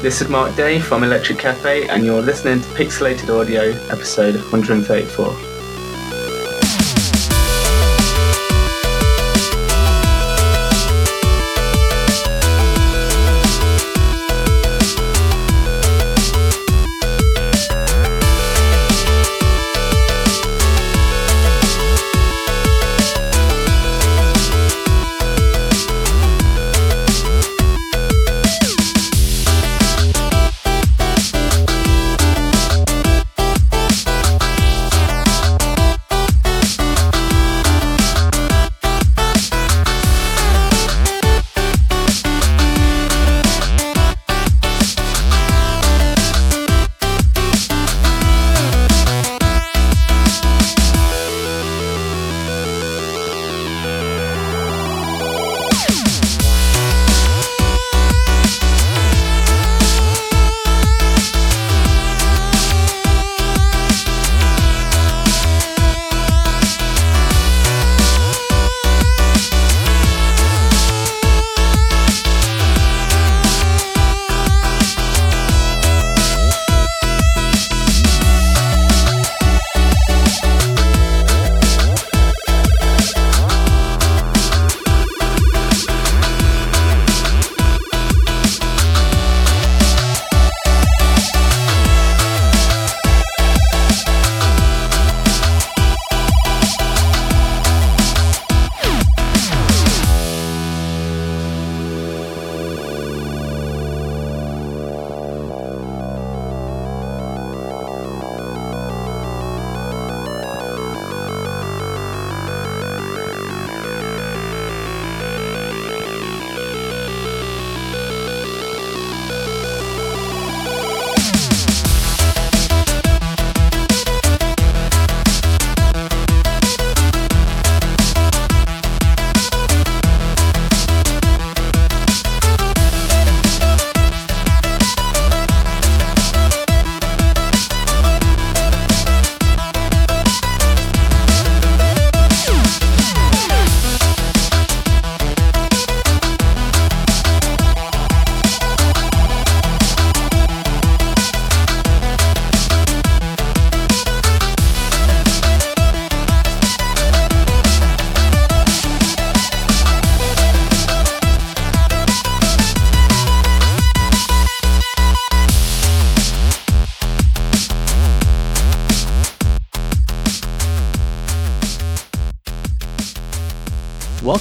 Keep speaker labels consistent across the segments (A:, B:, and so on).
A: This is Mark Day from Electric Cafe, and you're listening to Pixelated Audio, episode 134.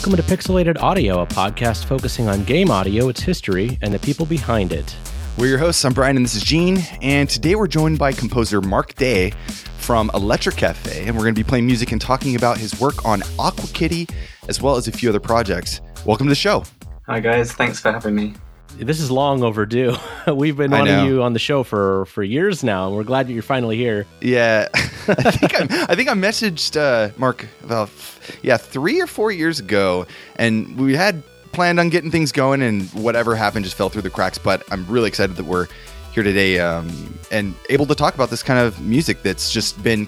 B: Welcome to Pixelated Audio, a podcast focusing on game audio, its history, and the people behind it.
C: We're your hosts. I'm Brian, and this is Gene. And today we're joined by composer Mark Day from Electric Cafe, and we're going to be playing music and talking about his work on Aqua Kitty, as well as a few other projects. Welcome to the show.
A: Hi, guys. Thanks for having me.
B: This is long overdue. We've been wanting you on the show for for years now, and we're glad that you're finally here.
C: Yeah, I think I, I think I messaged uh, Mark about yeah three or four years ago, and we had planned on getting things going, and whatever happened just fell through the cracks. But I'm really excited that we're here today um, and able to talk about this kind of music that's just been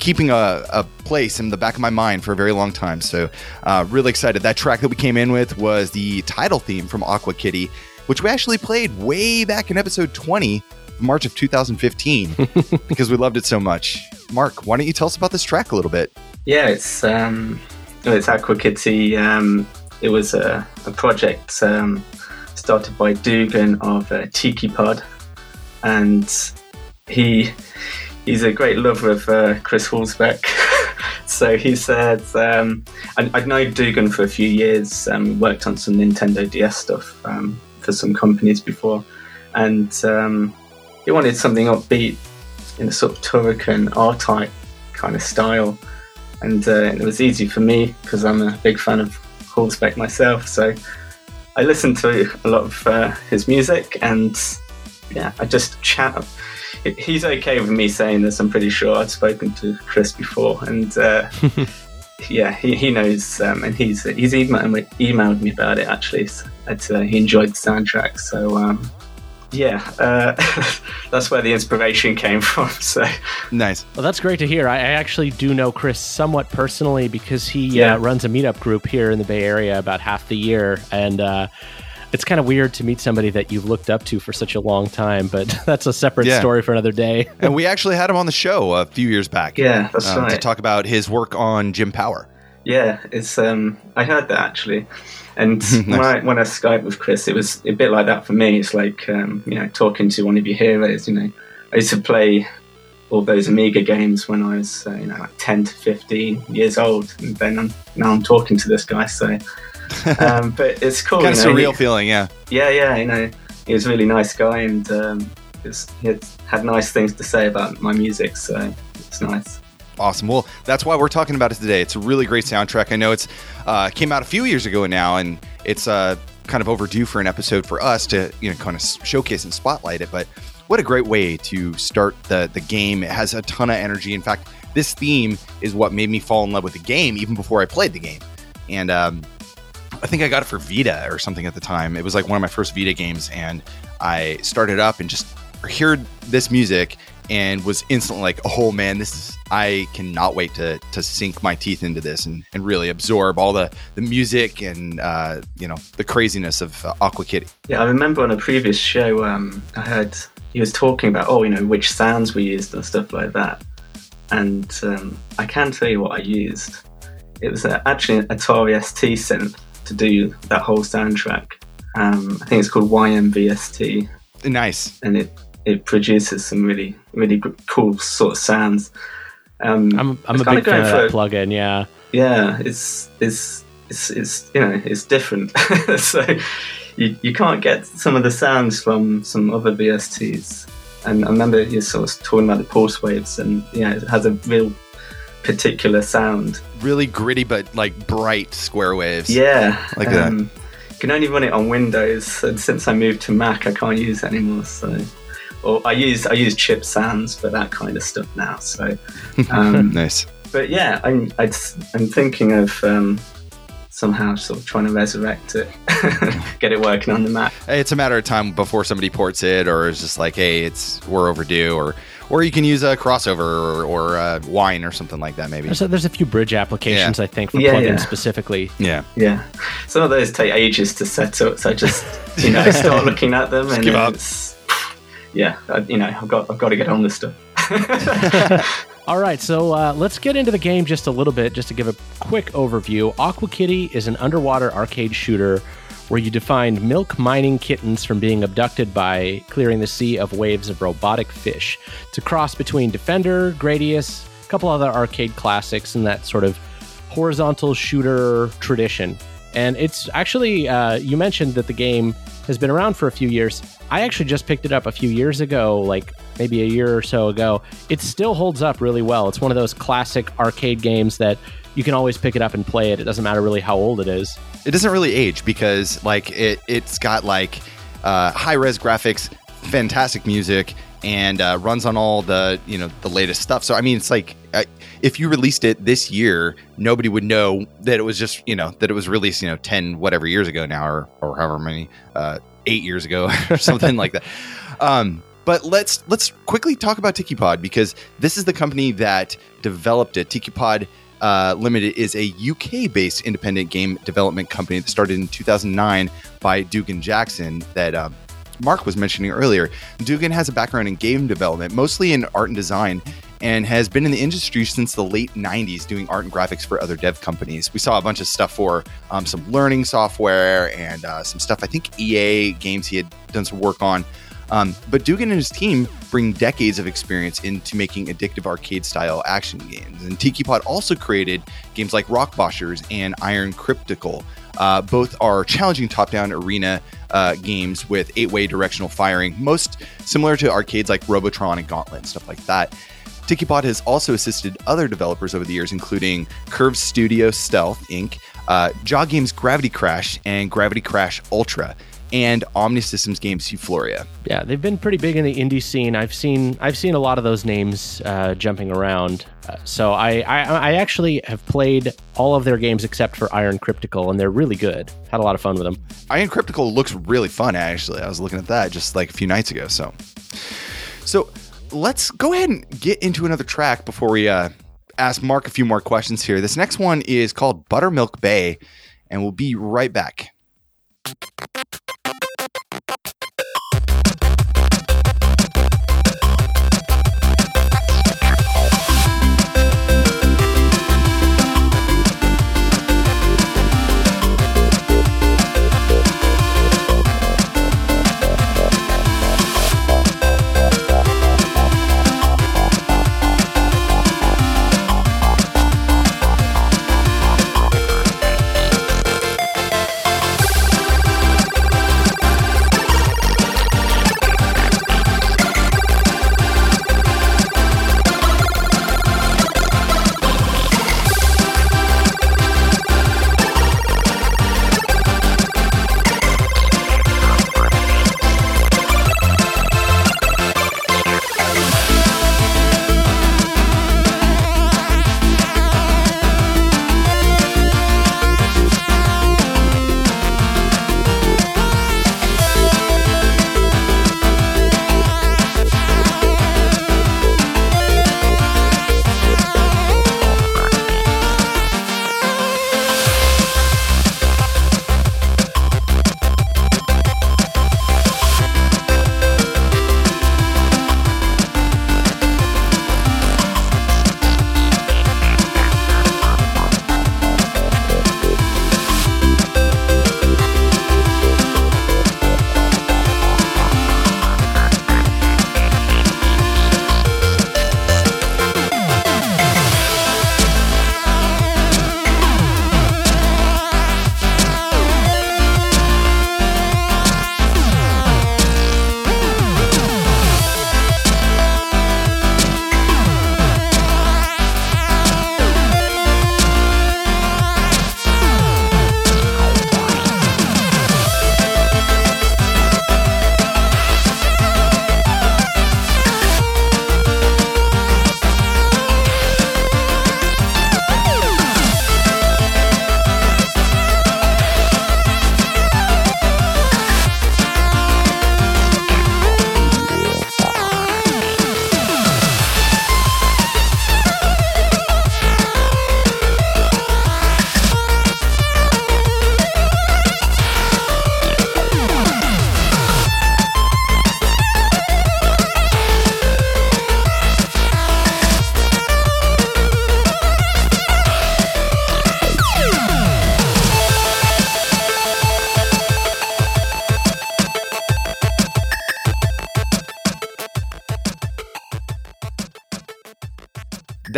C: keeping a, a, place in the back of my mind for a very long time. So, uh, really excited. That track that we came in with was the title theme from Aqua Kitty, which we actually played way back in episode 20, March of 2015, because we loved it so much. Mark, why don't you tell us about this track a little bit?
A: Yeah, it's um, it's Aqua Kitty. Um, it was a, a project um, started by Dugan of uh, Tiki Pod, and he he's a great lover of uh, Chris Hülsbeck. so he said, um, I, would known Dugan for a few years, um, worked on some Nintendo DS stuff. Um, for some companies before, and um, he wanted something upbeat in a sort of Turrican R-Type kind of style, and uh, it was easy for me because I'm a big fan of Hülsbeck myself. So I listened to a lot of uh, his music, and yeah, I just chat. He's okay with me saying this. I'm pretty sure I've spoken to Chris before, and uh, yeah, he, he knows, um, and he's he's emailed me, emailed me about it actually. So that uh, he enjoyed the soundtrack. So um, yeah, uh, that's where the inspiration came from. So
C: nice.
B: Well, that's great to hear. I, I actually do know Chris somewhat personally because he uh, yeah. uh, runs a meetup group here in the Bay Area about half the year, and uh, it's kind of weird to meet somebody that you've looked up to for such a long time, but that's a separate
C: Yeah.
B: story for another day.
C: and we actually had him on the show a few years back.
A: Yeah, that's
C: um, to talk about his work on Jim Power.
A: Yeah, it's um I heard that actually. And
C: Nice.
A: when I when I Skyped with Chris, it was a bit like that for me. It's like um, you know, talking to one of your heroes, you know. I used to play all those Amiga games when I was uh, you know like 10 to 15 years old and then I'm, now I'm talking to this guy so um, but it's cool
C: kind of
A: know,
C: surreal
A: he-
C: feeling, yeah.
A: yeah yeah you know he was a really nice guy and um, he, was, he had, had nice things to say about my music so it's nice
C: Awesome. Well, that's why we're talking about it today. It's a really great soundtrack. I know it's uh, came out a few years ago now, and it's uh, kind of overdue for an episode for us to you know kind of showcase and spotlight it. But what a great way to start the the game. It has a ton of energy. In fact, this theme is what made me fall in love with the game even before I played the game. And um, I think I got it for Vita or something at the time. It was like one of my first Vita games, and I started up and just heard this music and was instantly like, "Oh man, this is I cannot wait to to sink my teeth into this and, and really absorb all the the music and uh, you know the craziness of uh, Aqua Kitty."
A: Yeah, I remember on a previous show, um, I heard he was talking about, oh, you know, which sounds we used and stuff like that. And um, I can tell you what I used. It was uh, actually an Atari ST synth to do that whole soundtrack. Um, I think it's called YMVST,
C: Nice.
A: and it, it produces some really, really cool sort of sounds. Um,
B: I'm, I'm a big fan of that plugin. Yeah.
A: yeah, it's it's it's, it's you know it's different. so you, you can't get some of the sounds from some other VSTs. And I remember you sort of talking about the pulse waves, and yeah, it has a real particular sound.
C: Really gritty but like bright square waves.
A: Yeah,
C: Like that.
A: um, You can only run it on Windows, and since I moved to Mac, I can't use it anymore. So, or I use I use chip sounds for that kind of stuff now. So, um,
C: nice.
A: but yeah, I'm I'd, I'm thinking of um, somehow sort of trying to resurrect it, get it working on the Mac.
C: It's a matter of time before somebody ports it, or is just like, hey, it's we're overdue, or or you can use a crossover or, or uh, wine or something like that, maybe.
B: There's a, there's a few bridge applications, I think, for
A: Yeah,
B: plugins
A: yeah.
B: specifically.
C: Yeah.
A: Yeah, some of those take ages to set up, so I just you know start looking at them and
C: give up.
A: it's yeah, I, you know I've got I've got to get on this stuff.
B: All right, so uh, let's get into the game just a little bit, just to give a quick overview. Aqua Kitty is an underwater arcade shooter where you defined milk mining kittens from being abducted by clearing the sea of waves of robotic fish. A cross between Defender, Gradius, a couple other arcade classics, and that sort of horizontal shooter tradition. And it's actually, uh, you mentioned that the game has been around for a few years. I actually just picked it up a few years ago, like maybe a year or so ago. It still holds up really well. It's one of those classic arcade games that you can always pick it up and play it. It doesn't matter really how old it is.
C: It doesn't really age because like it it's got like uh, high res graphics, fantastic music, and uh, runs on all the you know the latest stuff. So I mean, it's like uh, if you released it this year, nobody would know that it was just you know that it was released you know ten whatever years ago now or or however many uh, eight years ago or something like that. Um, but let's let's quickly talk about Tiki Pod because this is the company that developed it. Tiki Pod uh, Limited is a UK based independent game development company that started in 2009 by Dugan Jackson that um, Mark was mentioning earlier. Dugan has a background in game development, mostly in art and design, and has been in the industry since the late 90s doing art and graphics for other dev companies. We saw a bunch of stuff for um, some learning software and uh, some stuff, I think EA games he had done some work on. Um, but Dugan and his team bring decades of experience into making addictive arcade style action games. And Tiki Pod also created games like Rockboshers and Iron Crypticle. Uh, both are challenging top down arena uh, games with eight way directional firing, most similar to arcades like Robotron and Gauntlet and stuff like that. TikiPod has also assisted other developers over the years, including Curve Studio Stealth Inc., uh, Jaw Games Gravity Crash and Gravity Crash Ultra, and Omni Systems Games Euphoria.
B: Yeah, they've been pretty big in the indie scene. I've seen I've seen a lot of those names uh, jumping around. Uh, so I, I I actually have played all of their games except for Iron Crypticle, and they're really good. Had a lot of fun with them.
C: Iron Crypticle looks really fun, actually. I was looking at that just like a few nights ago. So, so let's go ahead and get into another track before we uh, ask Mark a few more questions here. This next one is called Buttermilk Bay, and we'll be right back.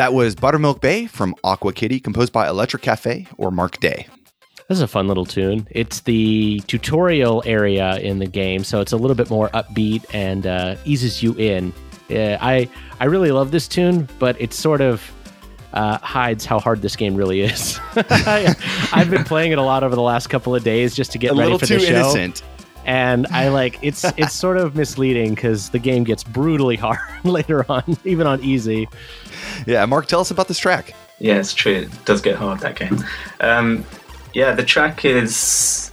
C: That was Buttermilk Bay from Aqua Kitty, composed by Electric Cafe or Mark Day.
B: This is a fun little tune. It's the tutorial area in the game, so it's a little bit more upbeat and uh, eases you in. Yeah, I I really love this tune, but it sort of uh, hides how hard this game really is. I, have been playing it a lot over the last couple of days just to get
C: a
B: ready for the show.
C: innocent.
B: And I like it's it's sort of misleading because the game gets brutally hard later on, even on easy.
C: Yeah, Mark, tell us about this track.
A: Yeah, it's true. It does get hard that game. Um, yeah, the track is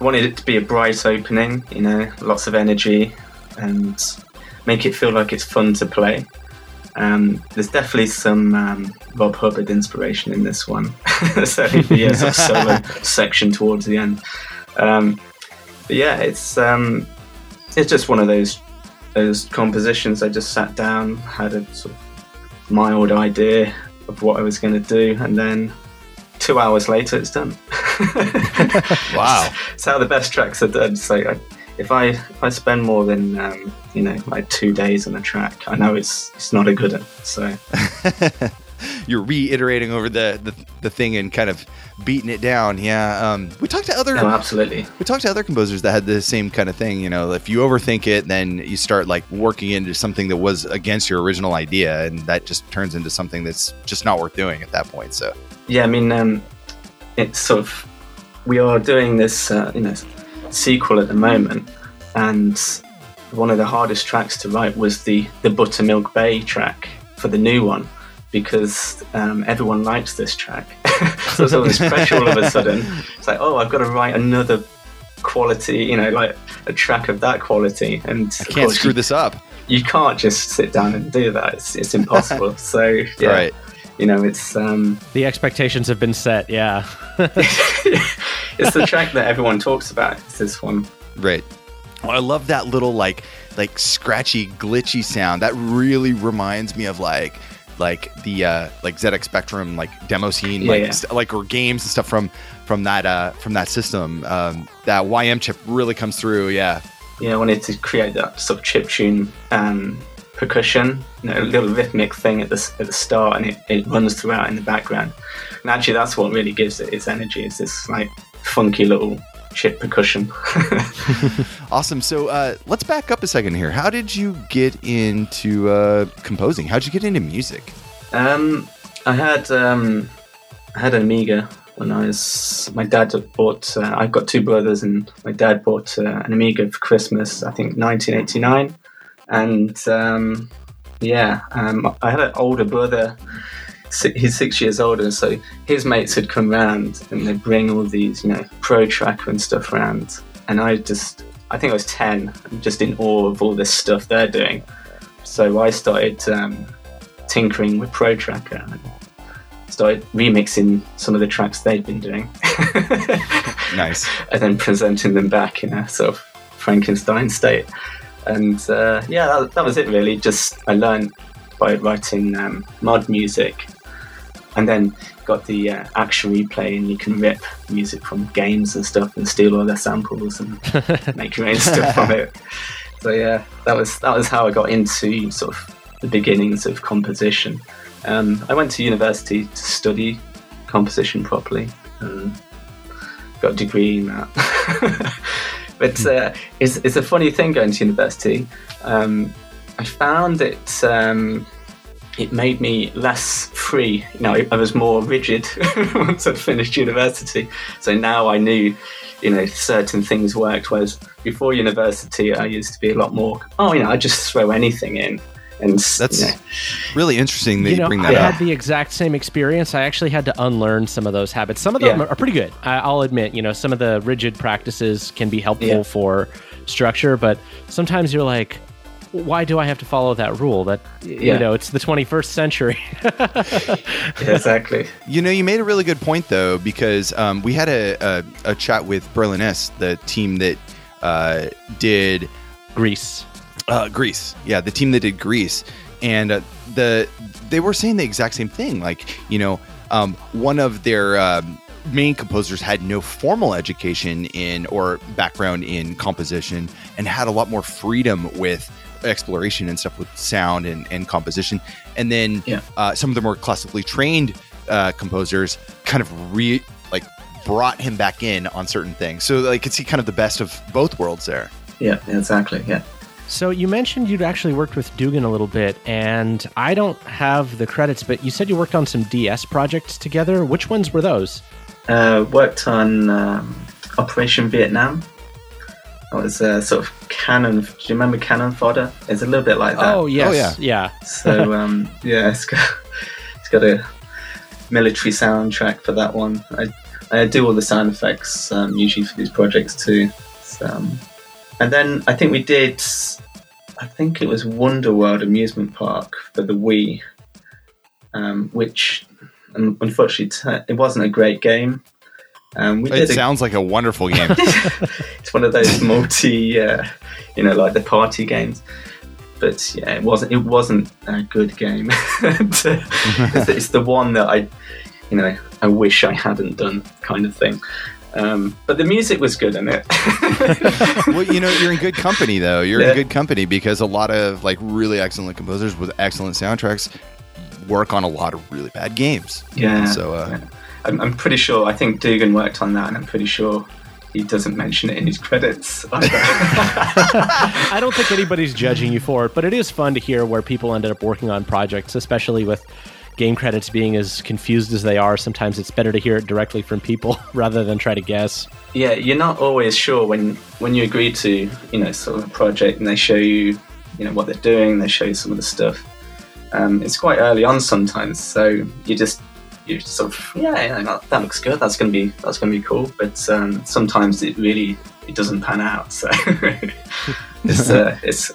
A: wanted it to be a bright opening, you know, lots of energy, and make it feel like it's fun to play. Um, there's definitely some um, Rob Hubbard inspiration in this one. so yeah, sort of solo section towards the end. Um, but yeah, it's um, it's just one of those those compositions. I just sat down, had a sort of mild idea of what I was going to do, and then two hours later, it's done.
C: wow,
A: it's how the best tracks are done. So I, if I if I spend more than um, you know like two days on a track, I know it's it's not a good one. So
C: you're reiterating over the, the the thing and kind of beating it down. Yeah, um, we talked to other
A: no, absolutely.
C: We talked to other composers that had the same kind of thing. You know, if you overthink it, then you start like working into something that was against your original idea, and that just turns into something that's just not worth doing at that point. So
A: yeah, I mean, um, it's sort of we are doing this, uh, you know sequel at the moment, and one of the hardest tracks to write was the the Buttermilk Bay track for the new one because um, everyone likes this track. so there's all this pressure all of a sudden. It's like, oh, I've got to write another quality, you know, like a track of that quality, and
C: I can't screw
A: you,
C: this up.
A: You can't just sit down and do that. It's, it's impossible. so yeah.
C: Right.
A: You know, it's um,
B: the expectations have been set. Yeah,
A: it's the track that everyone talks about. It's this one,
C: right? Well, I love that little like like scratchy, glitchy sound. That really reminds me of like like the uh like ZX Spectrum like demo scene,
A: Yeah,
C: like
A: yeah.
C: st- like or games and stuff from from that uh from that system. Um, that YM chip really comes through. Yeah,
A: yeah, I wanted to create that sort of chip tune um, percussion, you know, a little rhythmic thing at the at the start, and it, it runs throughout in the background. And actually, that's what really gives it its energy. Is this like funky little chip percussion?
C: awesome. So uh, let's back up a second here. How did you get into uh, composing? How did you get into music?
A: Um, I had um, I had an Amiga when I was. My dad bought. Uh, I've got two brothers, and my dad bought uh, an Amiga for Christmas. I think 1989, and um, yeah, um, I had an older brother. He's six years older, so his mates had come round and they bring all these, you know, pro tracker and stuff round. And I just, I think I was 10, I'm just in awe of all this stuff they're doing. So I started um, tinkering with Pro Tracker and started remixing some of the tracks they'd been doing.
C: Nice.
A: and then presenting them back in a sort of Frankenstein state. And uh, yeah, that, that was it really. Just I learned by writing um, mod music and then got the uh, action replay and you can rip music from games and stuff and steal all their samples and make your own stuff from it. So yeah, that was that was how I got into sort of the beginnings of composition. Um, I went to university to study composition properly and got a degree in that. but uh, it's, it's a funny thing going to university. Um, I found it um, it made me less free. You know, I, I was more rigid once I'd finished university. So now I knew, you know, certain things worked. Whereas before university, I used to be a lot more. Oh, you know, I just throw anything in, and
C: That's
A: you know,
C: really interesting that
B: you
C: you,
B: know,
C: bring
B: I
C: that up.
B: had the exact same experience. I actually had to unlearn some of those habits. Some of them
A: Yeah.
B: are pretty good. I, I'll admit, you know, some of the rigid practices can be helpful
A: Yeah.
B: for structure, but sometimes you're like, why do I have to follow that rule? That you
A: Yeah.
B: know, it's the 21st century.
A: exactly.
C: You know, you made a really good point though, because um, we had a, a, a chat with Berlinist, the team that uh, did
B: GRIS.
C: uh, GRIS. Yeah, the team that did GRIS, and uh, the they were saying the exact same thing. Like, you know, um, one of their um, main composers had no formal education in or background in composition, and had a lot more freedom with exploration and stuff with sound and, and composition. And then
A: Yeah.
C: uh, some of the more classically trained uh, composers kind of re like brought him back in on certain things. So I could see kind of the best of both worlds there.
A: Yeah, exactly. Yeah.
B: So you mentioned you'd actually worked with Dugan a little bit, and I don't have the credits, but you said you worked on some DS projects together. Which ones were those?
A: Uh, worked on um, Operation Vietnam. That was uh, sort of cannon. Do you remember Cannon Fodder? It's a little bit like that.
B: Oh yes,
C: yeah.
B: yeah.
A: So um, yeah, it's got it's got a military soundtrack for that one. I I do all the sound effects um, usually for these projects too. So, um, and then I think we did. I think it was Wonder World amusement park for the Wii, um, which um, unfortunately it wasn't a great game. Um,
C: It
A: a-
C: sounds like a wonderful game.
A: it's one of those multi, uh, you know, like the party games. But yeah, it wasn't. It wasn't a good game. Uh, it's, it's the one that I, you know, I wish I hadn't done, kind of thing. Um, but the music was good in it.
C: well, you know, you're in good company though. You're
A: Yeah.
C: in good company because a lot of like really excellent composers with excellent soundtracks work on a lot of really bad games.
A: yeah.
C: So uh,
A: yeah. I'm, I'm pretty sure. I think Dugan worked on that, and I'm pretty sure he doesn't mention it in his credits.
B: I don't think anybody's judging you for it, but it is fun to hear where people ended up working on projects, especially with game credits being as confused as they are. Sometimes it's better to hear it directly from people rather than try to guess.
A: yeah, you're not always sure when when you agree to you know sort of a project and they show you you know what they're doing, they show you some of the stuff. Um, it's quite early on sometimes, so you just you sort of yeah, yeah that, that looks good. That's gonna be that's gonna be cool. But um, sometimes it really it doesn't pan out. So it's uh, it's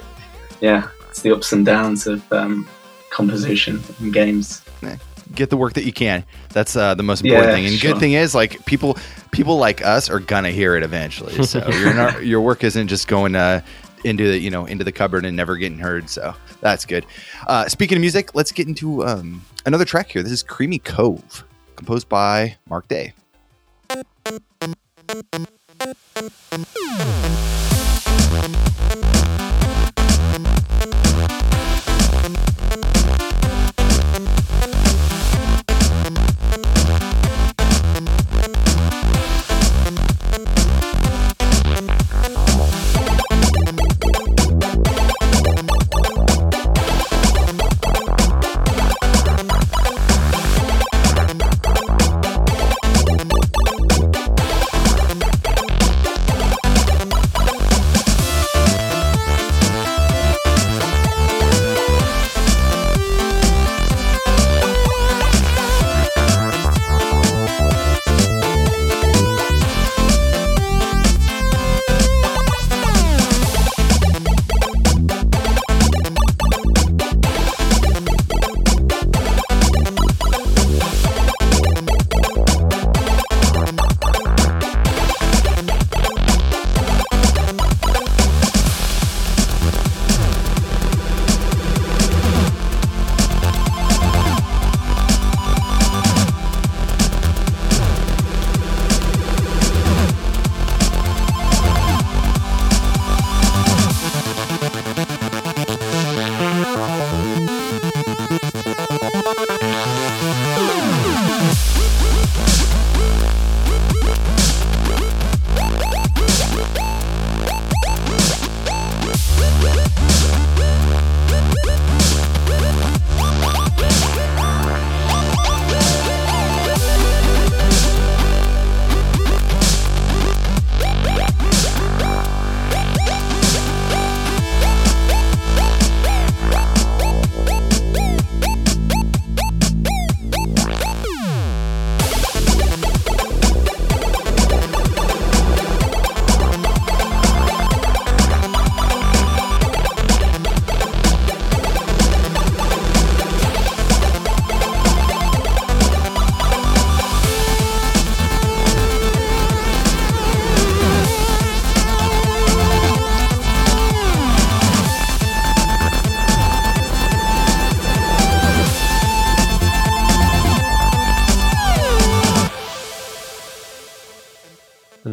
A: yeah, it's the ups and downs of um, composition in games.
C: get the work that you can. That's uh, the most important
A: Yeah,
C: thing. And
A: sure.
C: good thing is, like people, people like us are gonna hear it eventually. So you're not, your work isn't just going uh, into the you know into the cupboard and never getting heard. So that's good. Uh, speaking of music, let's get into um, another track here. This is Creamy Cove, composed by Mark Day.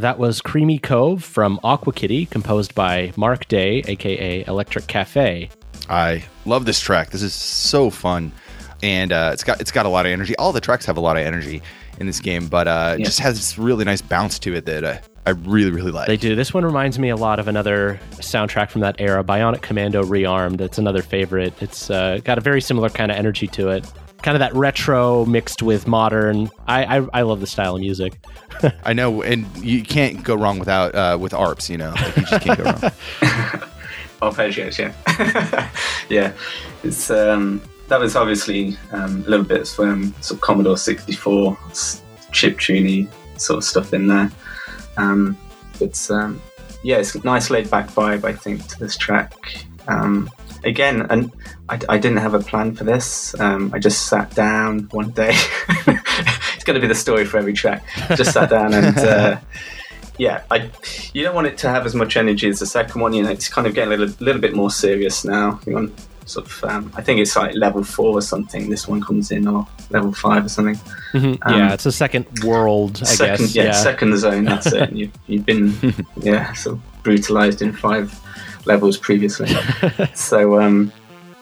B: That was Creamy Cove from Aqua Kitty, composed by Mark Day, aka Electric Cafe.
C: I love this track. This is so fun, and uh, it's got it's got a lot of energy. All the tracks have a lot of energy in this game, but uh, it just has this really nice bounce to it that uh, I really really like.
B: They do. This one reminds me a lot of another soundtrack from that era, Bionic Commando Rearmed. It's another favorite. It's uh, got a very similar kind of energy to it. Kind of that retro mixed with modern. I, I, I love the style of music.
C: I know, and you can't go wrong without uh, with ARPs. You know, like, you just can't go wrong.
A: arpeggios, yeah, yeah. It's um, that was obviously um, a little bit of um, sort of Commodore sixty four chip tuney sort of stuff in there. Um, but um, yeah, it's a nice laid back vibe. I think to this track. Um, again, and I, I didn't have a plan for this. Um, I just sat down one day. it's going to be the story for every track. Just sat down and. Uh, yeah, I you don't want it to have as much energy as the second one. You know, it's kind of getting a little, little bit more serious now. You want sort of, um, I think it's like level four or something. This one comes in or level five or something. Um,
B: yeah, it's a second world, I
A: second,
B: guess.
A: yeah, second zone. That's it. And you, you've been, yeah, sort of brutalized in five levels previously. so, um,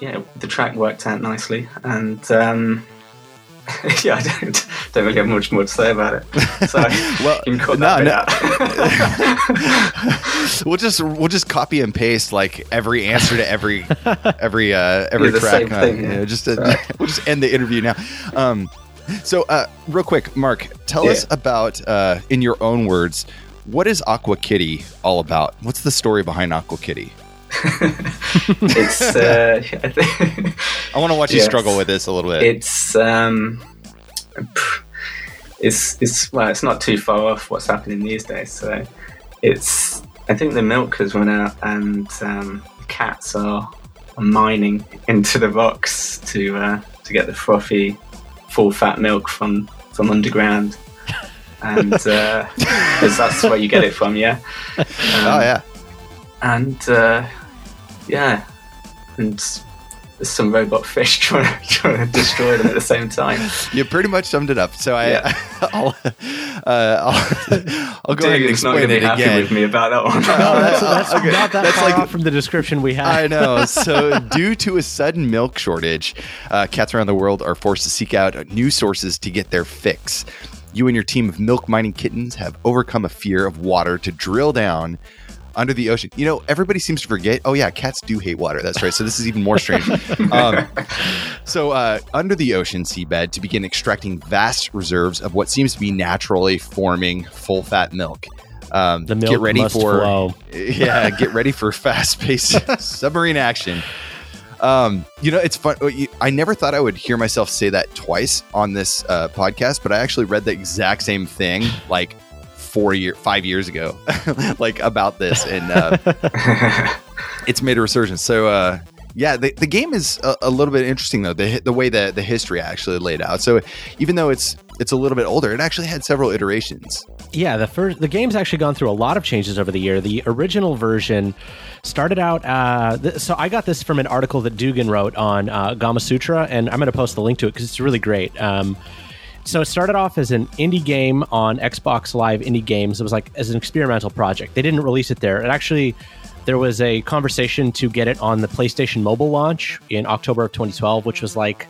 A: yeah, the track worked out nicely, and um, yeah, I don't, don't really have much more to say about it. So,
C: Well,
A: you can cut
C: no,
A: that
C: no. we'll just we'll just copy and paste like every answer to every every uh, every
A: Yeah,
C: track. uh,
A: thing, yeah.
C: just uh, we'll just end the interview now. Um, so, uh, real quick, Mark, tell
A: Yeah.
C: us about uh, in your own words. What is Aqua Kitty all about? What's the story behind Aqua Kitty?
A: it's uh, I think
C: I want to watch you struggle with this a little bit.
A: it's um, it's it's well, it's not too far off what's happening these days. So it's I think the milk has run out, and um, cats are, are mining into the rocks to uh, to get the frothy, full fat milk from from underground. And because that's where you get it from, yeah. Um,
C: oh yeah,
A: and uh, yeah, and there's some robot fish trying to, trying to destroy them at the same time.
C: you pretty much summed it up. So I,
A: Yeah.
C: I'll, uh, I'll, I'll go ahead and
A: David's not
C: explain
A: going to
C: it
A: be happy
C: again.
A: with me about that one.
B: Oh, that's, that's
C: Okay,
B: not that
C: that's
B: far
C: like-
B: off from the description we had.
C: I know. So, due to a sudden milk shortage, uh, cats around the world are forced to seek out new sources to get their fix. You and your team of milk mining kittens have overcome a fear of water to drill down under the ocean. You know, everybody seems to forget. Oh, yeah, cats do hate water. That's right. So, this is even more strange. Um, so, uh, under the ocean seabed to begin extracting vast reserves of what seems to be naturally forming full fat milk. Um,
B: the milk
C: get ready
B: must
C: for
B: flow.
C: yeah, get ready for fast-paced submarine action. Um, you know, it's fun. I never thought I would hear myself say that twice on this uh, podcast, but I actually read the exact same thing like four year, five years ago, like about this, and uh, it's made a resurgence. So, uh, yeah, the, the game is a, a little bit interesting though. The the way that the history actually laid out. So, even though it's it's a little bit older, it actually had several iterations.
B: Yeah, the first the game's actually gone through a lot of changes over the year. The original version started out. Uh, th- so I got this from an article that Dugan wrote on uh, Gamasutra, and I'm going to post the link to it because it's really great. Um, so it started off as an indie game on Xbox Live Indie Games. It was like as an experimental project. They didn't release it there. It actually there was a conversation to get it on the PlayStation Mobile launch in October of 2012, which was like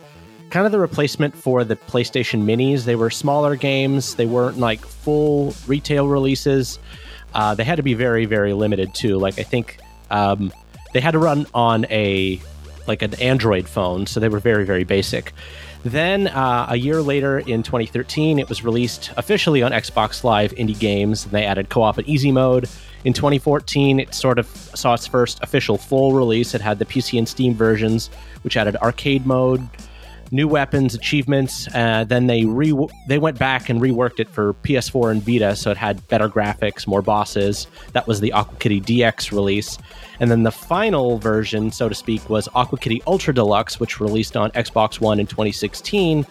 B: kind of the replacement for the PlayStation Minis. They were smaller games. They weren't like full retail releases. Uh, they had to be very, very limited too. Like I think um, they had to run on a like an Android phone, so they were very, very basic. Then uh, a year later, in 2013, it was released officially on Xbox Live Indie Games. And they added co-op and easy mode. In 2014, it sort of saw its first official full release. It had the PC and Steam versions, which added arcade mode, new weapons, achievements. Uh, then they re they went back and reworked it for PS4 and Vita, so it had better graphics, more bosses. That was the Aqua Kitty DX release, and then the final version, so to speak, was Aqua Kitty Ultra Deluxe, which released on Xbox One in 2016,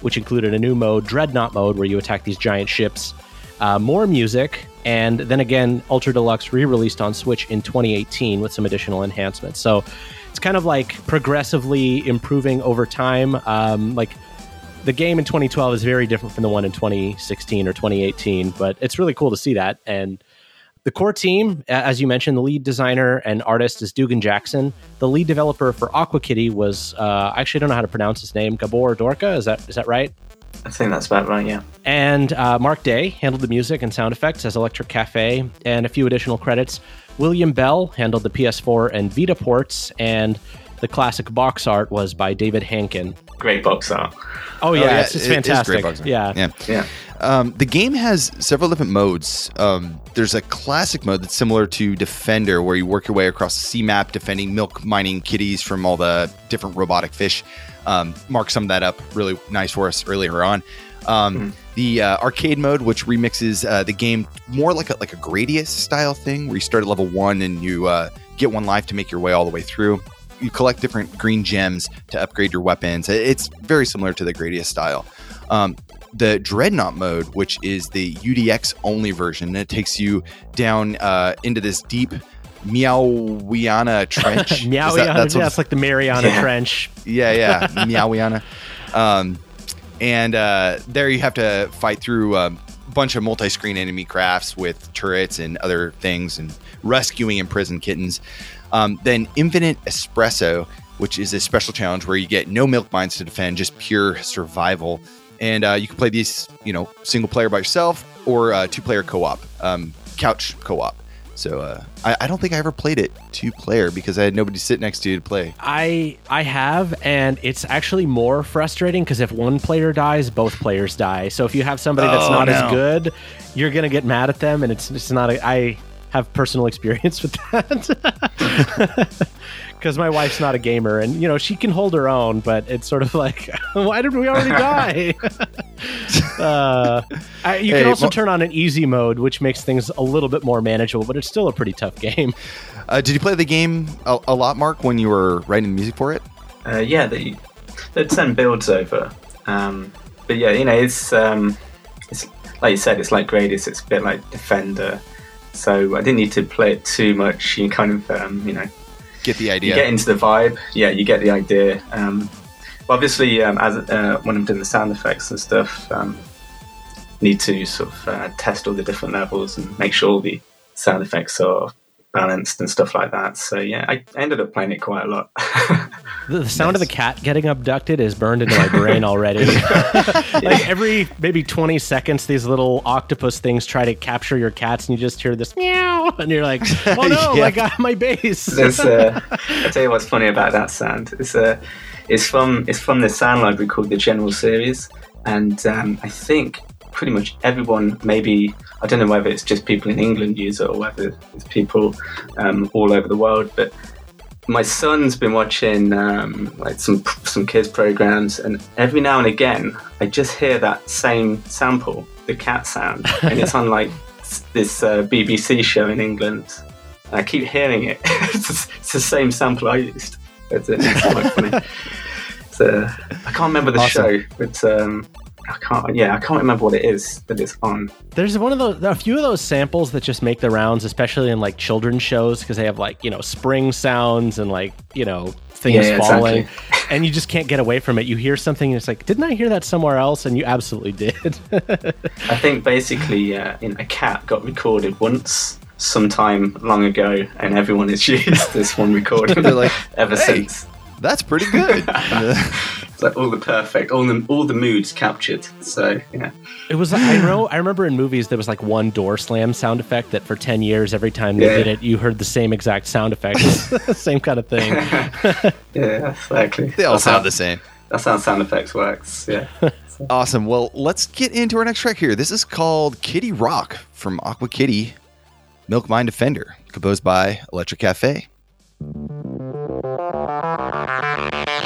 B: which included a new mode, Dreadnought mode, where you attack these giant ships. Uh, more music, and then again, Ultra Deluxe re released on Switch in 2018 with some additional enhancements. So it's kind of like progressively improving over time. Um, like the game in 2012 is very different from the one in 2016 or 2018, but it's really cool to see that. And the core team, as you mentioned, the lead designer and artist is Dugan Jackson. The lead developer for Aqua Kitty was uh, I actually don't know how to pronounce his name, Gabor Dorka. Is that is that right?
A: I think that's about right. Yeah.
B: And uh, Mark Day handled the music and sound effects as Electric Cafe, and a few additional credits. William Bell handled the PS4 and Vita ports, and the classic box art was by David Hankin.
A: Great box art.
B: Oh yeah,
C: Oh, yeah,
B: it's, it's
C: it is great
B: fantastic.
C: box art.
B: yeah.
C: Yeah.
A: Yeah.
C: Um, the game has several different modes. Um, there's a classic mode that's similar to Defender, where you work your way across the sea map, defending milk mining kitties from all the different robotic fish. Um, Mark summed that up really nice for us earlier on. Um, The uh, arcade mode, which remixes uh, the game more like a, like a Gradius style thing, where you start at level one and you uh, get one life to make your way all the way through. You collect different green gems to upgrade your weapons. It's very similar to the Gradius style. Um, the Dreadnought mode, which is the UDX only version, and it takes you down uh, into this deep Meowiana trench. Is that-
B: Meowiana,
C: that's
B: yeah, it's like the Mariana
A: Yeah.
B: Trench.
C: yeah, yeah, Meowiana. Um, and uh, there you have to fight through a bunch of multi-screen enemy crafts with turrets and other things, and rescuing imprisoned kittens. Um, then Infinite Espresso, which is a special challenge where you get no milk mines to defend, just pure survival. And uh, you can play these, you know, single player by yourself or uh, two player co-op, um, couch co-op. So uh, I, I don't think I ever played it two player because I had nobody to sit next to you to play.
B: I I have, and it's actually more frustrating because if one player dies, both players die. So if you have somebody that's
C: Oh,
B: not as good, you're gonna get mad at them, and it's it's not. A, I have personal experience with that because my wife's not a gamer, and you know she can hold her own, but it's sort of like, why did we already die? uh, I, you
C: Hey,
B: can also
C: well-
B: turn on an easy mode, which makes things a little bit more manageable, but it's still a pretty tough game.
C: Uh, did you play the game a, a lot, Mark, when you were writing the music for it?
A: Uh, yeah, they they'd send builds over. Um, but yeah, you know, it's um, it's like you said, it's like Gradius. It's a bit like Defender. So I didn't need to play it too much. You kind of um, you know
C: Get the
A: you
C: idea.
A: get into the vibe. Yeah, you get the idea. Um, obviously, um, as uh, when I'm doing the sound effects and stuff, um, need to sort of uh, test all the different levels and make sure all the sound effects are balanced and stuff like that. So yeah, I ended up playing it quite a lot.
B: The, the sound of the cat getting abducted is burned into my brain already. like every maybe 20 seconds, these little octopus things try to capture your cats, and you just hear this meow, and you're like, oh no,
C: Yeah.
B: I got my base.
A: There's, uh, I tell you what's funny about that sound. It's uh, it's from it's from this sound library called the General Series, and um, I think pretty much everyone, maybe I don't know whether it's just people in England use it or whether it's people um, all over the world, but my son's been watching um, like some some kids programs, and every now and again, I just hear that same sample, the cat sound, and it's on like this uh, BBC show in England. And I keep hearing it. it's, it's the same sample I used. It's, it's quite funny. Uh, I can't remember the
C: Awesome.
A: show, but um, I can't. Yeah, I can't remember what it is that it's on.
B: There's one of those, a few of those samples that just make the rounds, especially in like children's shows, because they have like, you know, spring sounds and like, you know, things
A: Yeah,
B: falling.
A: exactly.
B: And you just can't get away from it. You hear something and it's like, didn't I hear that somewhere else? And you absolutely did.
A: I think basically, uh, you know, a cat got recorded once, sometime long ago, and everyone has used this one recording
C: like,
A: ever
C: "Hey."
A: since.
C: That's pretty good.
A: It's like all the perfect, all the all the moods captured. So yeah,
B: It was. I know. I remember in movies there was like one door slam sound effect that for ten years, every time they
A: Yeah.
B: did it, you heard the same exact sound effect, same kind of thing.
A: yeah, exactly.
C: they all
A: That's
C: sound
A: how,
C: the same.
A: That's how sound effects works. Yeah.
C: Awesome. Well, let's get into our next track here. This is called Kitty Rock from Aqua Kitty Milk Mine Defender, composed by Electric Cafe.
D: thank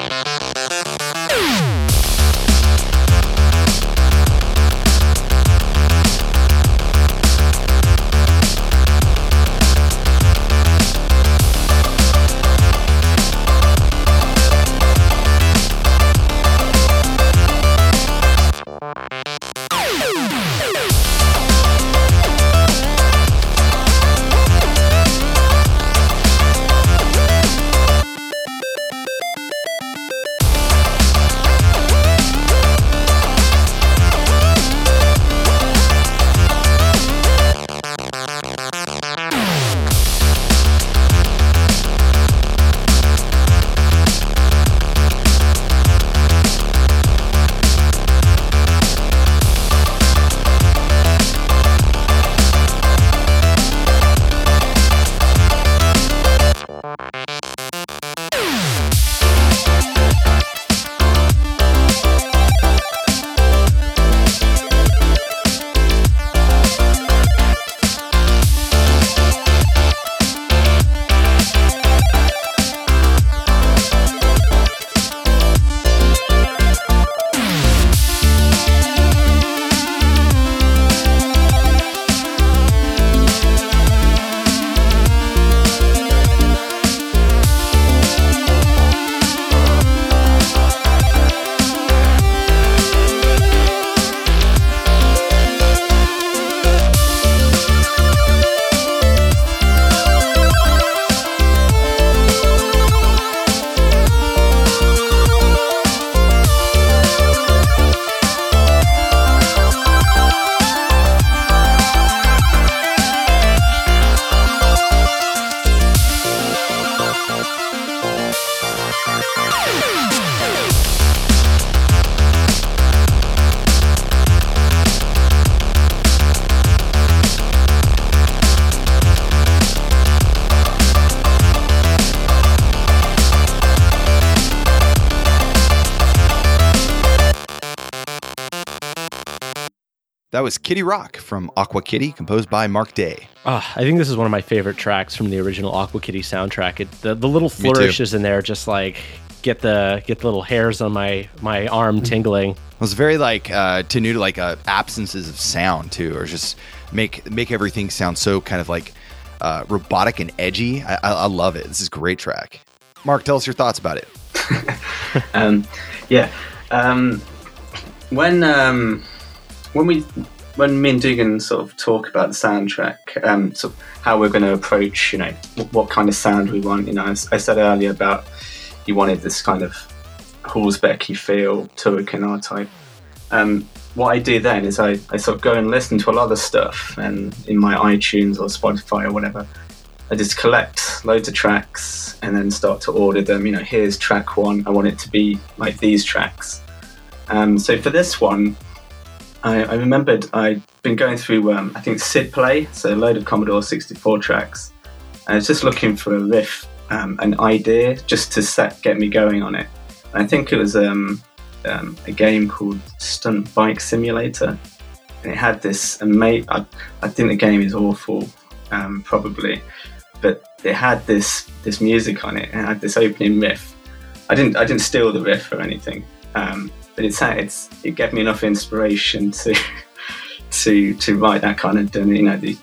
C: was Kitty Rock from Aqua Kitty, composed by Mark Day.
B: Oh, I think this is one of my favorite tracks from the original Aqua Kitty soundtrack. It, the, the little flourishes in there just like get the get the little hairs on my my arm tingling. It
C: was very like uh, to like uh, absences of sound too, or just make make everything sound so kind of like uh, robotic and edgy. I, I, I love it. This is a great track. Mark, tell us your thoughts about it.
A: um, yeah, um, when um, when we when me and Dugan sort of talk about the soundtrack, um, sort of how we're going to approach, you know, what kind of sound we want. You know, I, I said earlier about you wanted this kind of Hulsbecky feel, Turrican type. Um, what I do then is I, I sort of go and listen to a lot of stuff, and in my iTunes or Spotify or whatever, I just collect loads of tracks and then start to order them. You know, here's track one. I want it to be like these tracks. Um, so for this one, I, I remembered I'd been going through, um, I think, SID Play, so a load of Commodore 64 tracks. And I was just looking for a riff, um, an idea, just to set get me going on it. And I think it was um, um, a game called Stunt Bike Simulator. And it had this amazing, I, I think the game is awful, um, probably, but it had this this music on it and it had this opening riff. I didn't I didn't steal the riff or anything, um, but it's it's it gave me enough inspiration to to to write that kind of you know the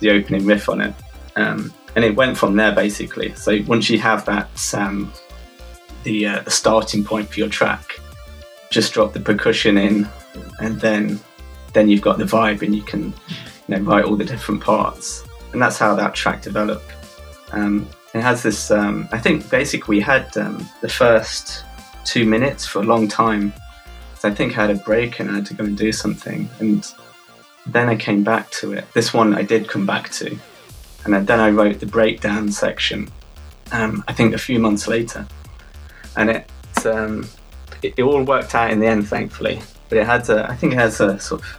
A: the opening riff on it, um, and it went from there basically. So once you have that um, the uh, the starting point for your track, just drop the percussion in, and then then you've got the vibe, and you can you know write all the different parts, and that's how that track developed. Um, it has this. Um, I think basically we had um, the first two minutes for a long time. I think I had a break and I had to go and do something. And then I came back to it. This one I did come back to. And then I wrote the breakdown section, um, I think a few months later. And it, um, it, it, all worked out in the end, thankfully. But it had, a, I think it has a sort of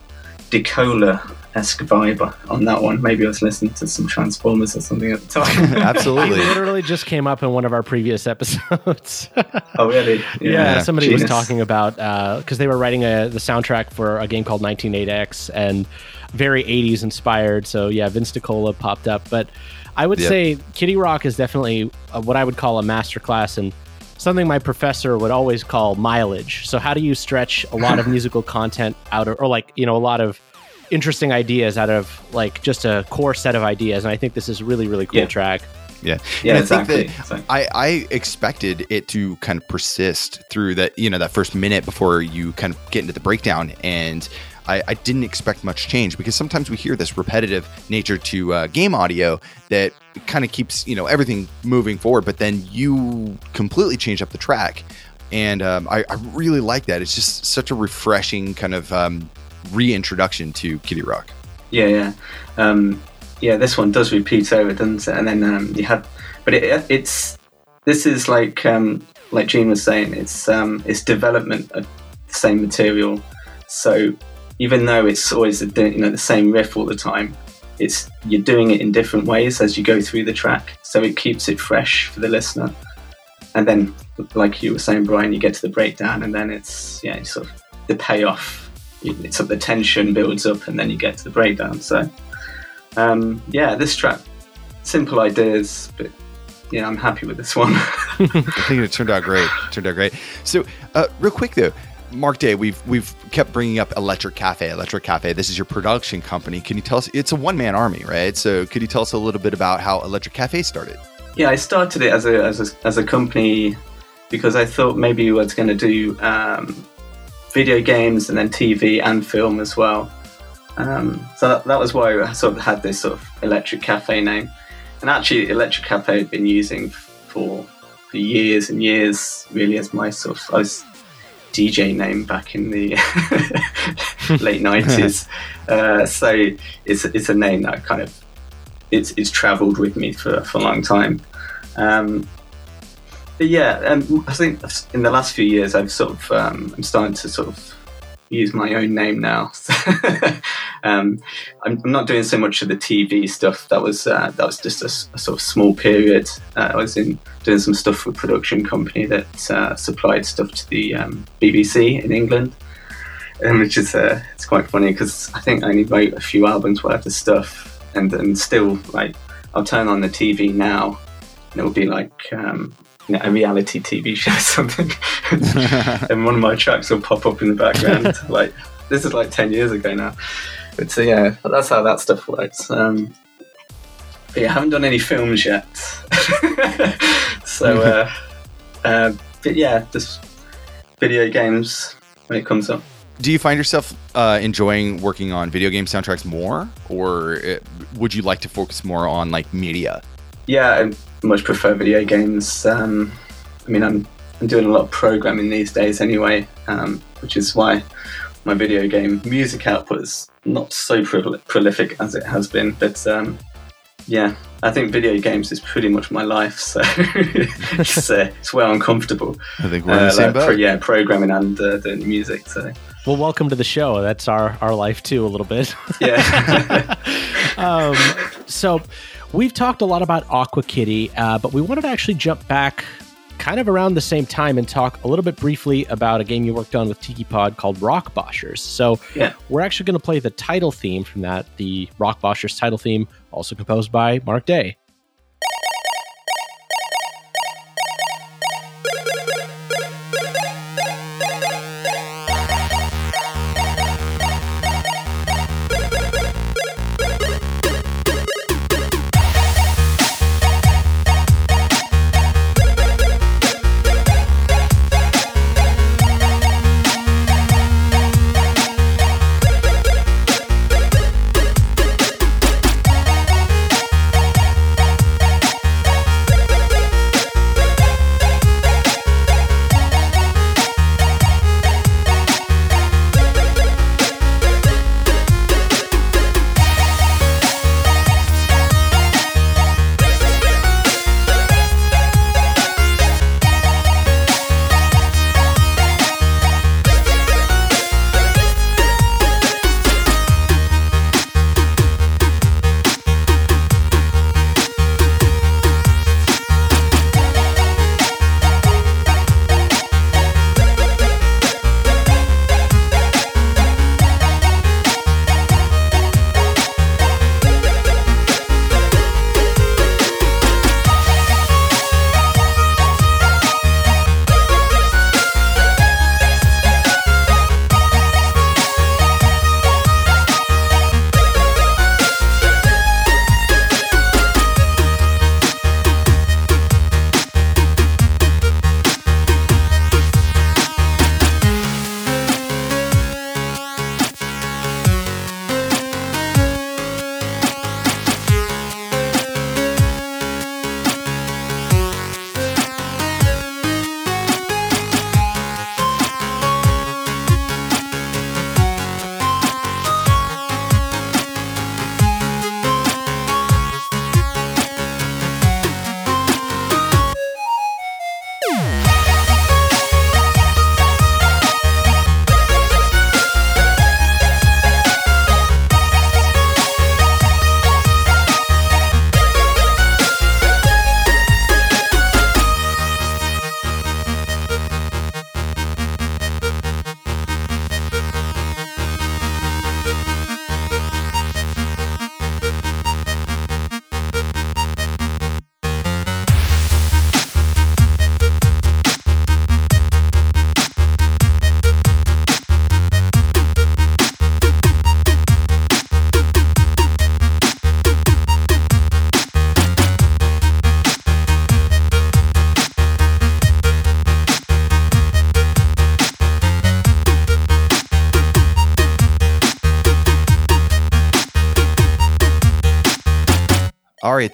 A: DiCola esque vibe on that one. Maybe I was listening to some Transformers or something at the time.
C: Absolutely.
B: It literally just came up in one of our previous episodes.
A: oh, really?
B: Yeah, yeah somebody Genius. was talking about because uh, they were writing a, the soundtrack for a game called 198X and very 80s inspired. So, yeah, Vince DiCola popped up. But I would yep. say Kitty Rock is definitely a, what I would call a masterclass in something my professor would always call mileage. So, how do you stretch a lot of musical content out of, or like, you know, a lot of interesting ideas out of like just a core set of ideas. And I think this is really, really cool
A: yeah.
B: track.
C: Yeah,
A: yeah.
C: And
A: I exactly.
C: think that exactly. I, I expected it to kind of persist through that, you know, that first minute before you kind of get into the breakdown, and I, I didn't expect much change because sometimes we hear this repetitive nature to uh, game audio that kind of keeps you know everything moving forward, but then you completely change up the track, and um, I, I, really like that. It's just such a refreshing kind of um, reintroduction to Kitty Rock.
A: Yeah, yeah, um, yeah. This one does repeat over, doesn't it? And then um, you have, but it, it's this is like um, like Gene was saying, it's um, it's development of the same material. So even though it's always the, you know the same riff all the time, it's you're doing it in different ways as you go through the track. So it keeps it fresh for the listener. And then, like you were saying, Brian, you get to the breakdown, and then it's yeah, it's sort of the payoff it's of the tension builds up and then you get to the breakdown. So um, yeah, this track, simple ideas, but yeah, I'm happy with this one.
C: I think it turned out great. It turned out great. So uh, real quick though, Mark Day, we've we've kept bringing up Electric Cafe. Electric Cafe. This is your production company. Can you tell us? It's a one man army, right? So could you tell us a little bit about how Electric Cafe started?
A: Yeah, I started it as a as a, as a company because I thought maybe I was going to do um, video games and then TV and film as well. Um, so that, that, was why I sort of had this sort of Electric Cafe name. And actually, Electric Cafe had been using for, for years and years, really, as my sort of I was DJ name back in the late nineties. uh, so it's it's a name that kind of it's it's travelled with me for, for a long time. Um, yeah, um, I think in the last few years, I've sort of um, I'm starting to sort of use my own name now. um, I'm, I'm, not doing so much of the TV stuff. That was uh, that was just a, a, sort of small period. Uh, I was in doing some stuff for a production company that uh, supplied stuff to the um, BBC in England. um, which is uh, it's quite funny because I think I only wrote a few albums worth of stuff, and and still like I'll turn on the TV now, and it'll be like um, you know, a reality TV show or something, and one of my tracks will pop up in the background. like this is like ten years ago now, but so yeah, that's how that stuff works. Um, but yeah, I haven't done any films yet, so uh, uh, but yeah, just video games when it comes up.
C: Do you find yourself uh, enjoying working on video game soundtracks more, or it, would you like to focus more on like media?
A: Yeah, much prefer video games. Um, I mean, I'm I'm doing a lot of programming these days anyway, um, which is why my video game music output is not so prol- prolific as it has been. But um, yeah, I think video games is pretty much my life, so it's, uh, it's where I'm comfortable.
C: I think we're in the
A: Uh,
C: same
A: like,
C: boat.
A: pro- yeah, programming and uh, doing music. So
B: Well, welcome to the show. That's our our life too, a little bit.
A: yeah,
B: um, so we've talked a lot about Aqua Kitty, uh, but we wanted to actually jump back kind of around the same time and talk a little bit briefly about a game you worked on with Tikipod called Rock Boshers. So
A: yeah.
B: we're actually going to play the title theme from that, the Rock Boshers title theme, also composed by Mark Day.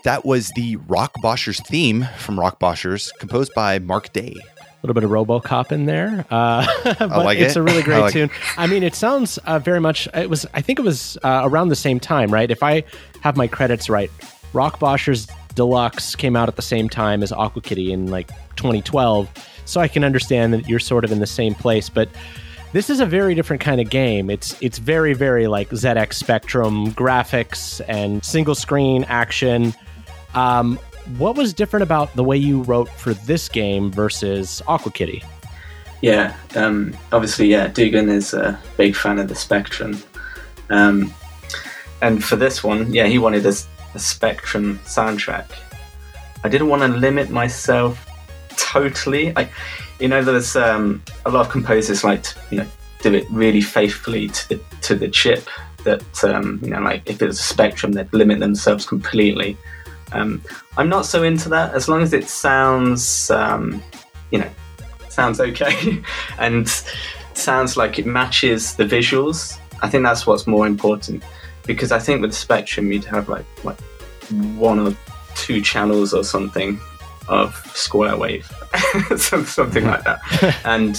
C: That was the Rock Boshers theme from Rock Boshers, composed by Mark Day.
B: A little bit of RoboCop in there, uh, but
C: like
B: it's
C: it.
B: a really
C: I
B: great
C: like
B: tune. I mean, it sounds uh, very much. It was. I think it was uh, around the same time, right? If I have my credits right, Rock Boshers Deluxe came out at the same time as Aqua Kitty in like 2012, so I can understand that you're sort of in the same place. But this is a very different kind of game. It's it's very very like ZX Spectrum graphics and single screen action. Um, what was different about the way you wrote for this game versus Aqua Kitty?
A: Yeah, um, obviously, yeah, Dugan is a big fan of the Spectrum. Um, and for this one, yeah, he wanted a, a Spectrum soundtrack. I didn't want to limit myself totally. I, you know, there's um, a lot of composers like to, you know do it really faithfully to the to the chip. That um, you know, like if it was a Spectrum, they'd limit themselves completely. Um, I'm not so into that. As long as it sounds, um, you know, sounds okay, and sounds like it matches the visuals. I think that's what's more important because I think with Spectrum you'd have like like one or two channels or something of square wave, something like that. and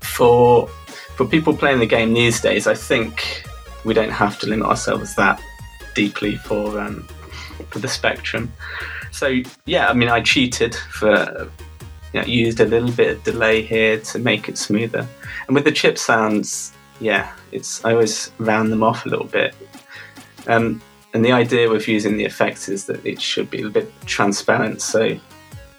A: for for people playing the game these days, I think we don't have to limit ourselves that deeply for um, for the Spectrum. So yeah, I mean, I cheated for you know, used a little bit of delay here to make it smoother, and with the chip sounds, yeah, it's I always round them off a little bit. Um, and the idea with using the effects is that it should be a bit transparent, so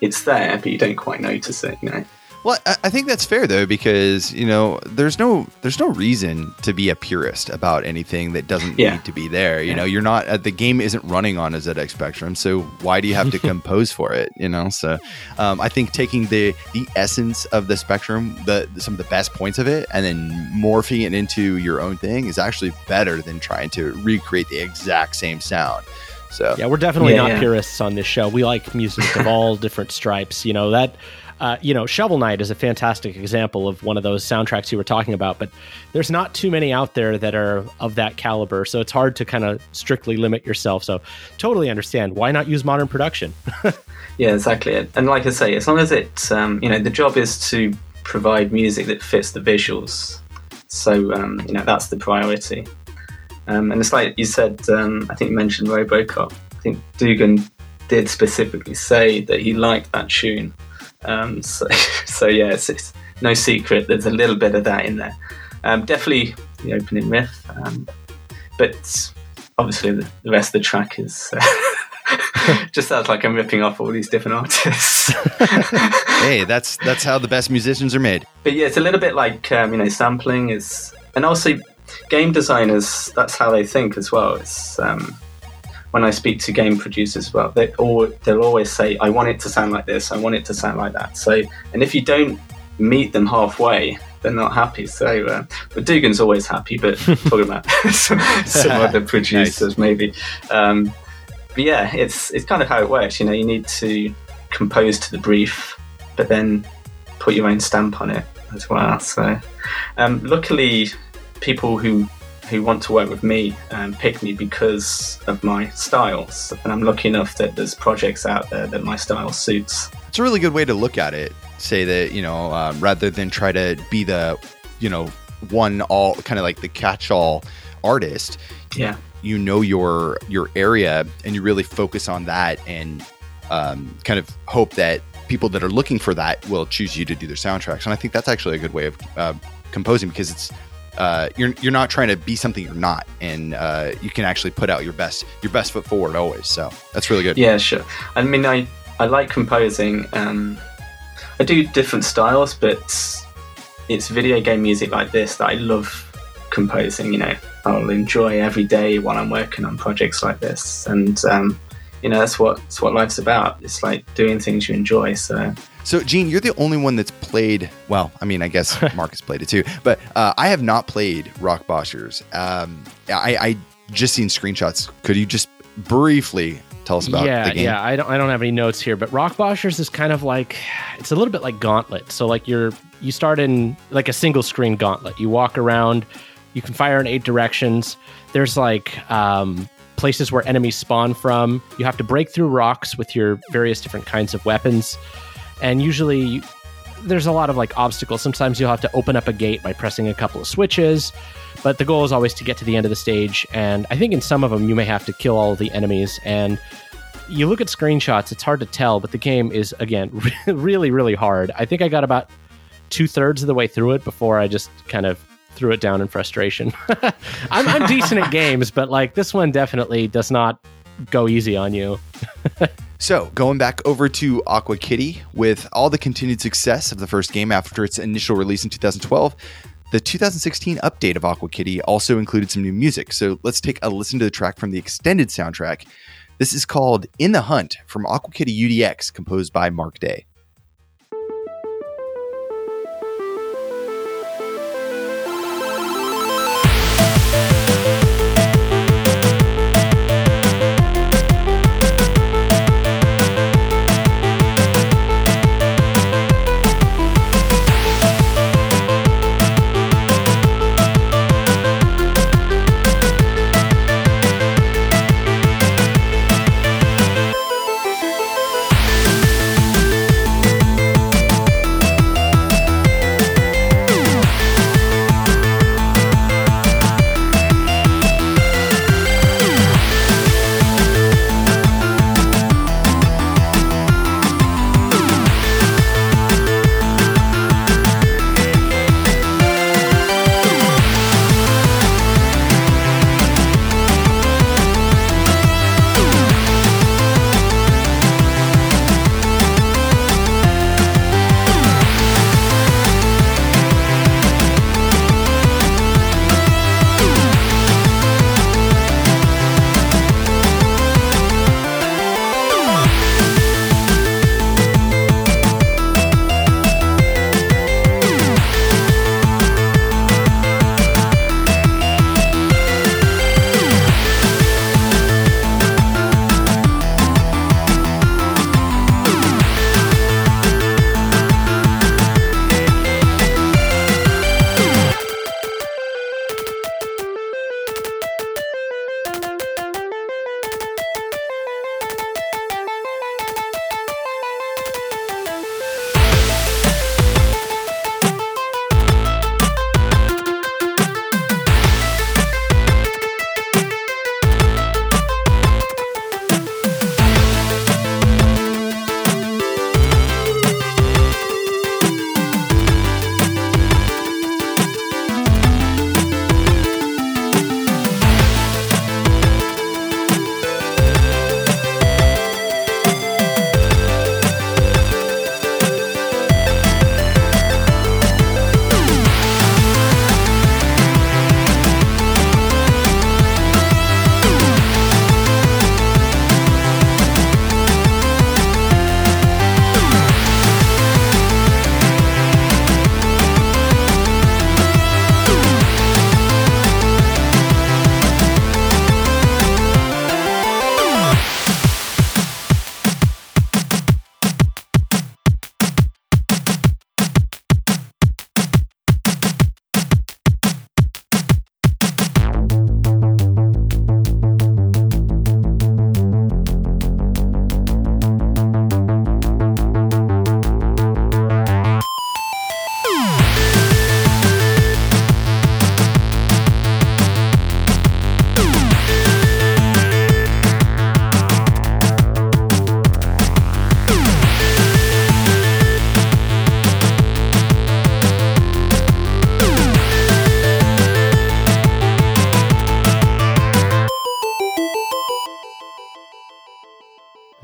A: it's there, but you don't quite notice it. You know.
C: Well, I think that's fair though, because you know, there's no there's no reason to be a purist about anything that doesn't yeah. need to be there. You yeah. know, you're not uh, the game isn't running on a ZX Spectrum, so why do you have to compose for it? You know, so um, I think taking the the essence of the Spectrum, the some of the best points of it, and then morphing it into your own thing is actually better than trying to recreate the exact same sound. So
B: yeah, we're definitely yeah, not purists on this show. We like music of all different stripes. You know that uh, you know, Shovel Knight is a fantastic example of one of those soundtracks you were talking about, but there's not too many out there that are of that caliber. So it's hard to kind of strictly limit yourself. So totally understand. Why not use modern production?
A: yeah, exactly. And like I say, as long as it, um, you know, the job is to provide music that fits the visuals. So, um, you know, that's the priority. Um, and it's like you said, um, I think you mentioned Robocop. I think Dugan did specifically say that he liked that tune um, so, so yeah, it's, it's, no secret. There's a little bit of that in there. Um, definitely the opening riff, um, but obviously the, the, rest of the track is. Uh, just sounds like I'm ripping off all these different artists.
C: hey, that's that's how the best musicians are made.
A: But yeah, it's a little bit like um, you know sampling is, and also game designers. That's how they think as well. It's um, when I speak to game producers, well, they all they'll always say, "I want it to sound like this. I want it to sound like that." So, and if you don't meet them halfway, they're not happy. So, uh, but Dugan's always happy. But talking about some, some other producers, nice. maybe. Um, but yeah, it's it's kind of how it works. You know, you need to compose to the brief, but then put your own stamp on it as well. So, um, luckily, people who who want to work with me um, pick me because of my styles. And I'm lucky enough that there's projects out there that my style suits.
C: It's a really good way to look at it. Say that, you know, um, rather than try to be the, you know, one all kind of like the catch all artist.
A: Yeah.
C: You know your your area and you really focus on that and um, kind of hope that people that are looking for that will choose you to do their soundtracks. And I think that's actually a good way of uh, composing because it's uh, you're you're not trying to be something you're not, and uh, you can actually put out your best your best foot forward always. So that's really good.
A: Yeah, sure. I mean, I I like composing. Um, I do different styles, but it's video game music like this that I love composing. You know, I'll enjoy every day while I'm working on projects like this, and um, you know that's what that's what life's about. It's like doing things you enjoy. So
C: so, Gene, you're the only one that's played. Well, I mean, I guess Marcus played it too, but uh, I have not played Rock Boshers. Um, I, I just seen screenshots. Could you just briefly tell us about
B: yeah,
C: the game?
B: Yeah, I don't, I don't have any notes here, but Rock Boshers is kind of like it's a little bit like Gauntlet. So, like you're you start in like a single screen Gauntlet. You walk around, you can fire in eight directions. There's like um, places where enemies spawn from. You have to break through rocks with your various different kinds of weapons and usually there's a lot of like obstacles. Sometimes you'll have to open up a gate by pressing a couple of switches, but the goal is always to get to the end of the stage. And I think in some of them you may have to kill all the enemies. And you look at screenshots, it's hard to tell, but the game is again really, really hard. I think I got about two thirds of the way through it before I just kind of threw it down in frustration. I'm, I'm decent at games, but like this one definitely does not go easy on you.
C: So, going back over to Aqua Kitty, with all the continued success of the first game after its initial release in 2012, the 2016 update of Aqua Kitty also included some new music. So, let's take a listen to the track from the extended soundtrack. This is called In the Hunt from Aqua Kitty UDX, composed by Mark Day.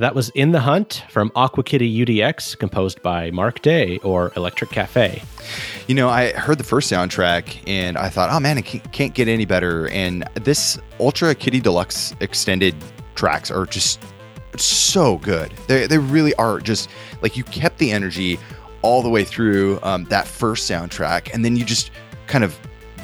B: That was In the Hunt from Aqua Kitty UDX, composed by Mark Day or Electric Cafe.
C: You know, I heard the first soundtrack and I thought, oh man, it can't get any better. And this Ultra Kitty Deluxe extended tracks are just so good. They, they really are just like you kept the energy all the way through um, that first soundtrack. And then you just kind of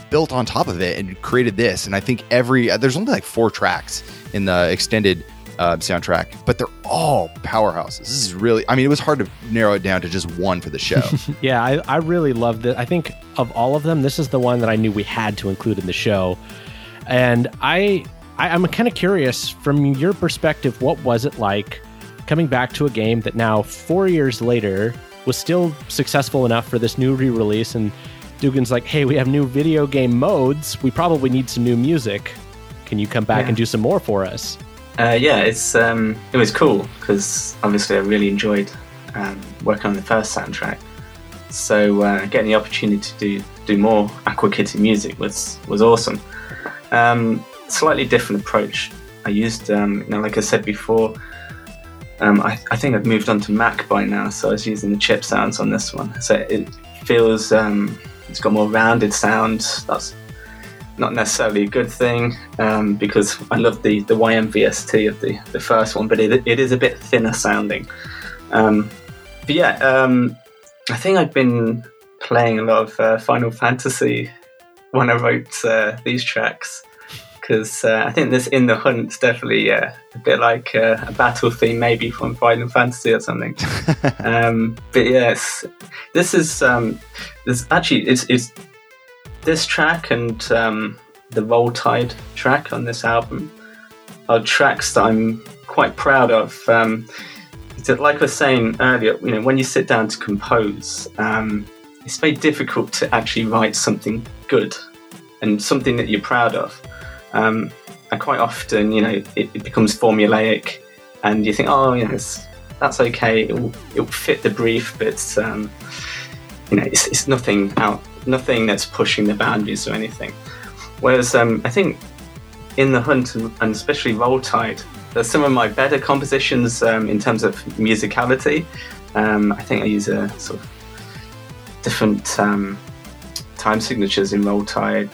C: built on top of it and created this. And I think every, there's only like four tracks in the extended uh, soundtrack, but they're all powerhouses. This is really, I mean, it was hard to narrow it down to just one for the show.
B: yeah, I, I really loved it. I think of all of them, this is the one that I knew we had to include in the show. And I, I I'm kind of curious from your perspective, what was it like coming back to a game that now four years later was still successful enough for this new re-release and Dugan's like, hey, we have new video game modes. We probably need some new music. Can you come back yeah. and do some more for us?
A: Uh, yeah, it's um, it was cool because obviously I really enjoyed um, working on the first soundtrack. So uh, getting the opportunity to do do more Aqua Kitty music was was awesome. Um, slightly different approach. I used, um, you know, like I said before, Um, I, I, think I've moved on to Mac by now, so I was using the chip sounds on this one. So it feels um, it's got more rounded sound. That's not necessarily a good thing um, because I love the the YMVST of the the first one, but it, it is a bit thinner sounding. Um, but yeah, um, I think I've been playing a lot of uh, Final Fantasy when I wrote uh, these tracks because uh, I think this in the hunt's definitely uh, a bit like uh, a battle theme, maybe from Final Fantasy or something. um, but yes, this is um, this actually it's, it's this track and um, the Roll Tide track on this album are tracks that I'm quite proud of. Um, like I was saying earlier, you know, when you sit down to compose, um, it's very difficult to actually write something good and something that you're proud of. Um, and quite often, you know, it, it, becomes formulaic, and you think, oh, yes, that's okay. It will, it will fit the brief, but um, you know, it's, it's, nothing out, nothing that's pushing the boundaries or anything. Whereas um, I think in the hunt and, and especially Roll Tide, there's some of my better compositions um, in terms of musicality. Um, I think I use a sort of different um, time signatures in Roll Tide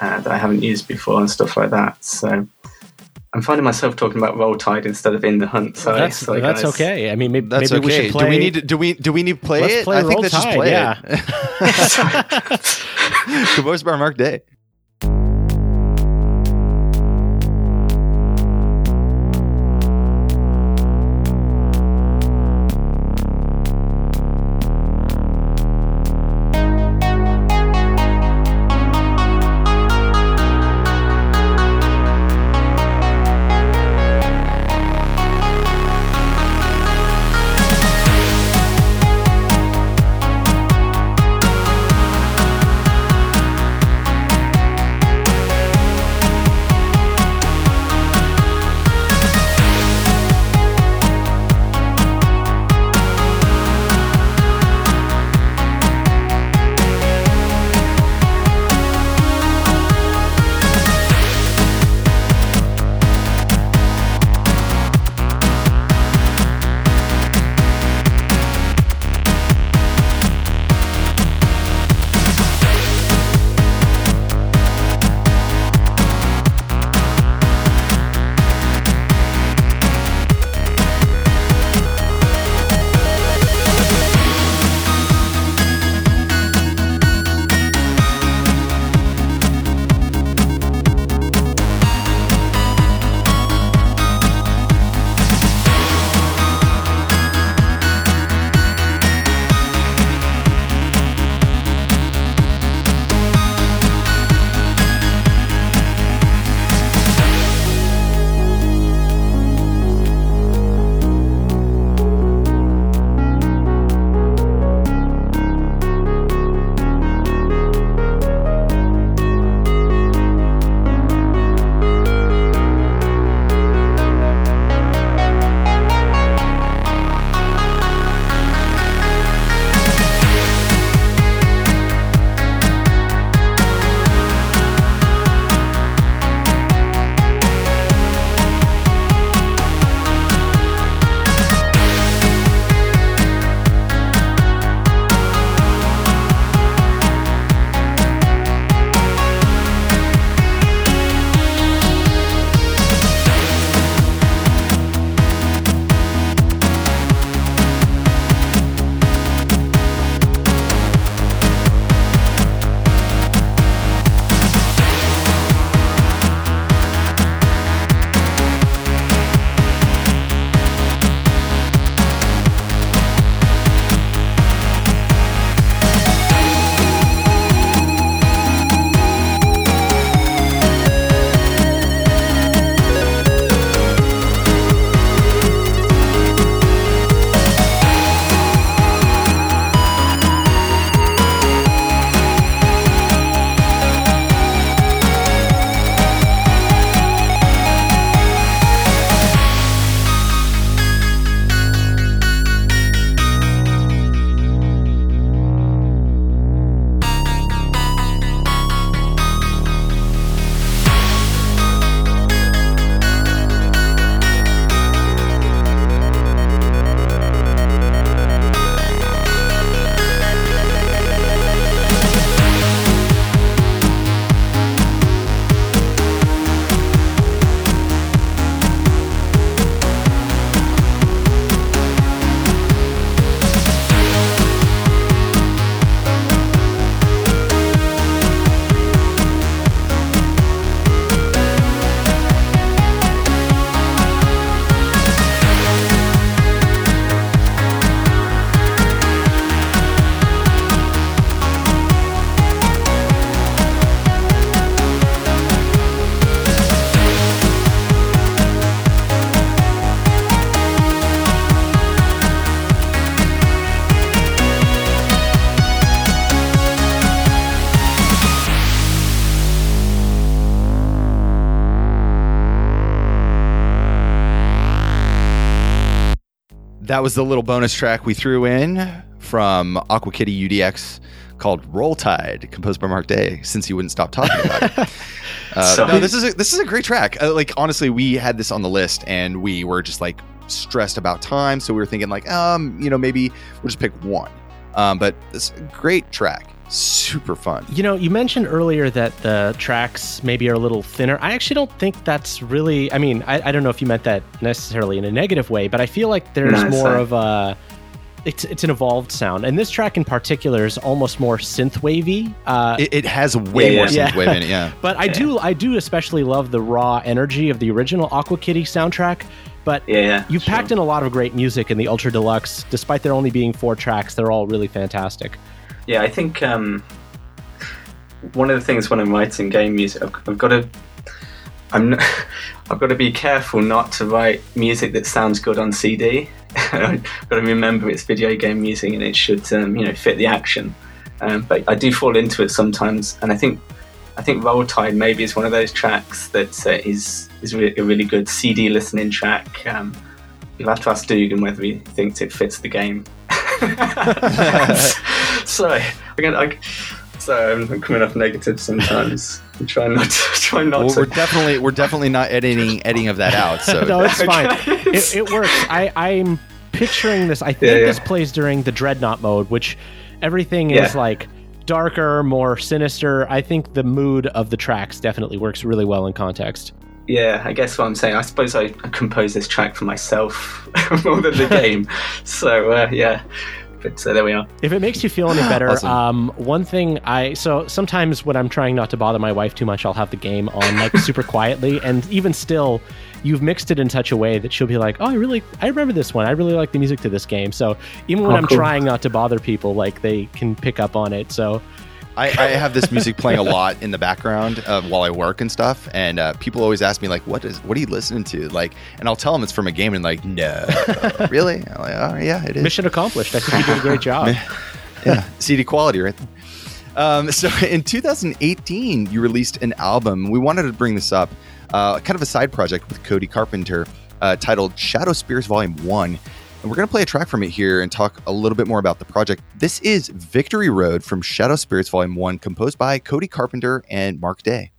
A: uh, that I haven't used before and stuff like that. So I'm finding myself talking about Roll Tide instead of in the hunt. So
B: that's,
A: sorry,
B: that's
A: guys.
B: okay. I mean, maybe,
C: that's
B: maybe
C: okay.
B: we should play.
C: Do we need to, do we do we need to play
B: Let's
C: it?
B: play
C: I think
B: Roll
C: let's
B: Tide,
C: just play
B: yeah.
C: it. Composed by Mark Day. That was the little bonus track we threw in from Aqua Kitty UDX called Roll Tide, composed by Mark Day, since he wouldn't stop talking about it. Uh,
A: So-
C: no, this is a, this is a great track. Uh, like honestly, we had this on the list and we were just like stressed about time, so we were thinking like, um, you know, maybe we'll just pick one. Um, but it's a great track, super fun.
B: You know, you mentioned earlier that the tracks maybe are a little thinner. I actually don't think that's really. I mean, I, I don't know if you meant that necessarily in a negative way, but I feel like there's
A: No,
B: more of a. It's it's an evolved sound, and this track in particular is almost more synth wavy. Uh,
C: It, it has way
A: Yeah,
C: more
A: yeah.
C: synth wave in it, yeah.
B: but I do I do especially love the raw energy of the original Aqua Kitty soundtrack. But
A: Yeah, yeah.
B: you
A: sure.
B: packed in a lot of great music in the Ultra Deluxe. Despite there only being four tracks, they're all really fantastic.
A: Yeah, I think um, one of the things when I'm writing game music, I've, I've got to, I'm, n- I've got to be careful not to write music that sounds good on CD. I've got to remember it's video game music and it should, um, you know, fit the action. Um, but I do fall into it sometimes, and I think, I think Roll Tide maybe is one of those tracks that uh, is is re- a really good CD listening track. Um, you'll have to ask Dugan whether he thinks it fits the game. Sorry, I'm I, sorry, I'm I'm coming off negative sometimes. I'm trying not to. Try not
C: Well,
A: to.
C: we're definitely we're definitely not editing editing of that out. So
B: no, it's fine. It, it works. I, I'm picturing this. I think
A: Yeah, yeah.
B: this plays during the Dreadnought mode, which everything
A: Yeah.
B: is like darker, more sinister. I think the mood of the tracks definitely works really well in context.
A: Yeah, I guess what I'm saying. I suppose I, I composed this track for myself more than the game. So uh, yeah, but uh, there we are.
B: If it makes you feel any better,
C: Awesome.
B: um, one thing I so sometimes when I'm trying not to bother my wife too much, I'll have the game on like super quietly, and even still, you've mixed it in such a way that she'll be like, "Oh, I really, I remember this one. I really like the music to this game." So even when
A: Oh,
B: I'm
A: cool.
B: trying not to bother people, like they can pick up on it. So
C: I, I have this music playing a lot in the background uh, while I work and stuff, and uh, people always ask me like, "What is? What are you listening to?" Like, and I'll tell them it's from a game, and like, "No, really? I'm like, oh yeah, it is."
B: mission accomplished. I think you did a great job.
C: yeah, CD quality right. Um, so in 2018, you released an album. We wanted to bring this up, uh, kind of a side project with Cody Carpenter, uh, titled Shadow Spirits Volume One. And we're going to play a track from it here and talk a little bit more about the project. This is Victory Road from Shadow Spirits Volume 1, composed by Cody Carpenter and Mark Day.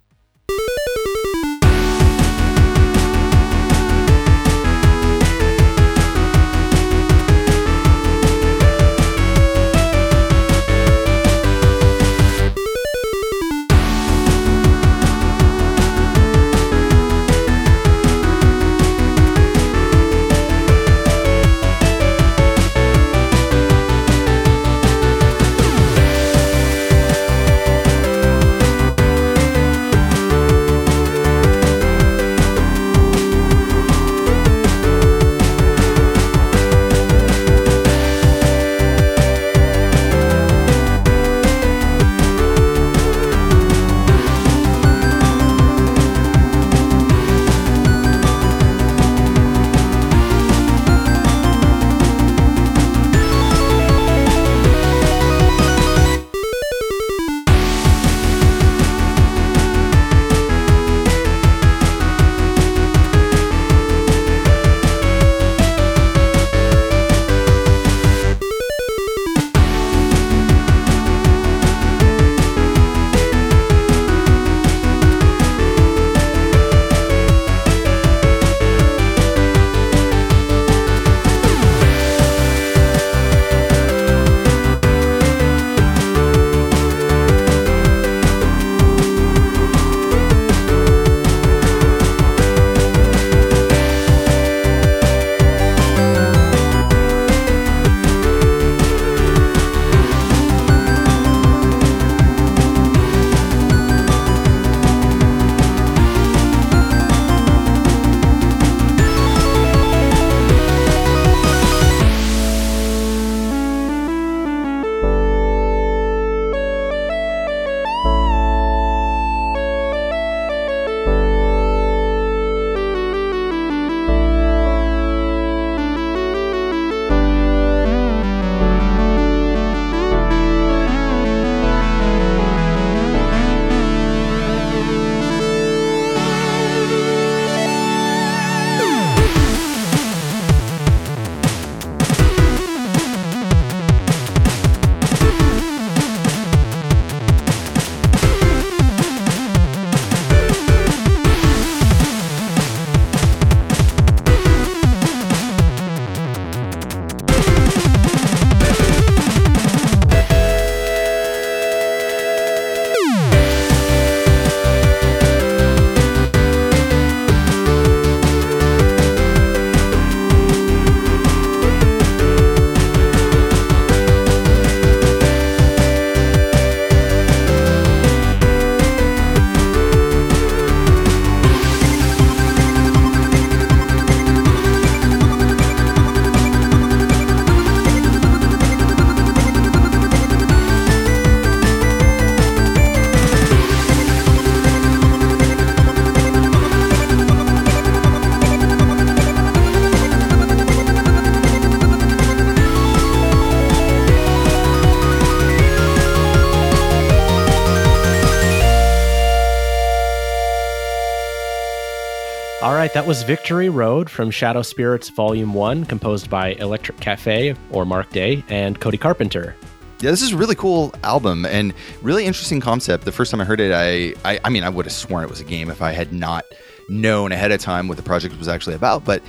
B: That was Victory Road from Shadow Spirits Volume 1, composed by Electric Cafe or Mark Day and Cody Carpenter.
C: Yeah, this is a really cool album and really interesting concept. The first time I heard it, I, I, I mean, I would have sworn it was a game if I had not known ahead of time what the project was actually about. But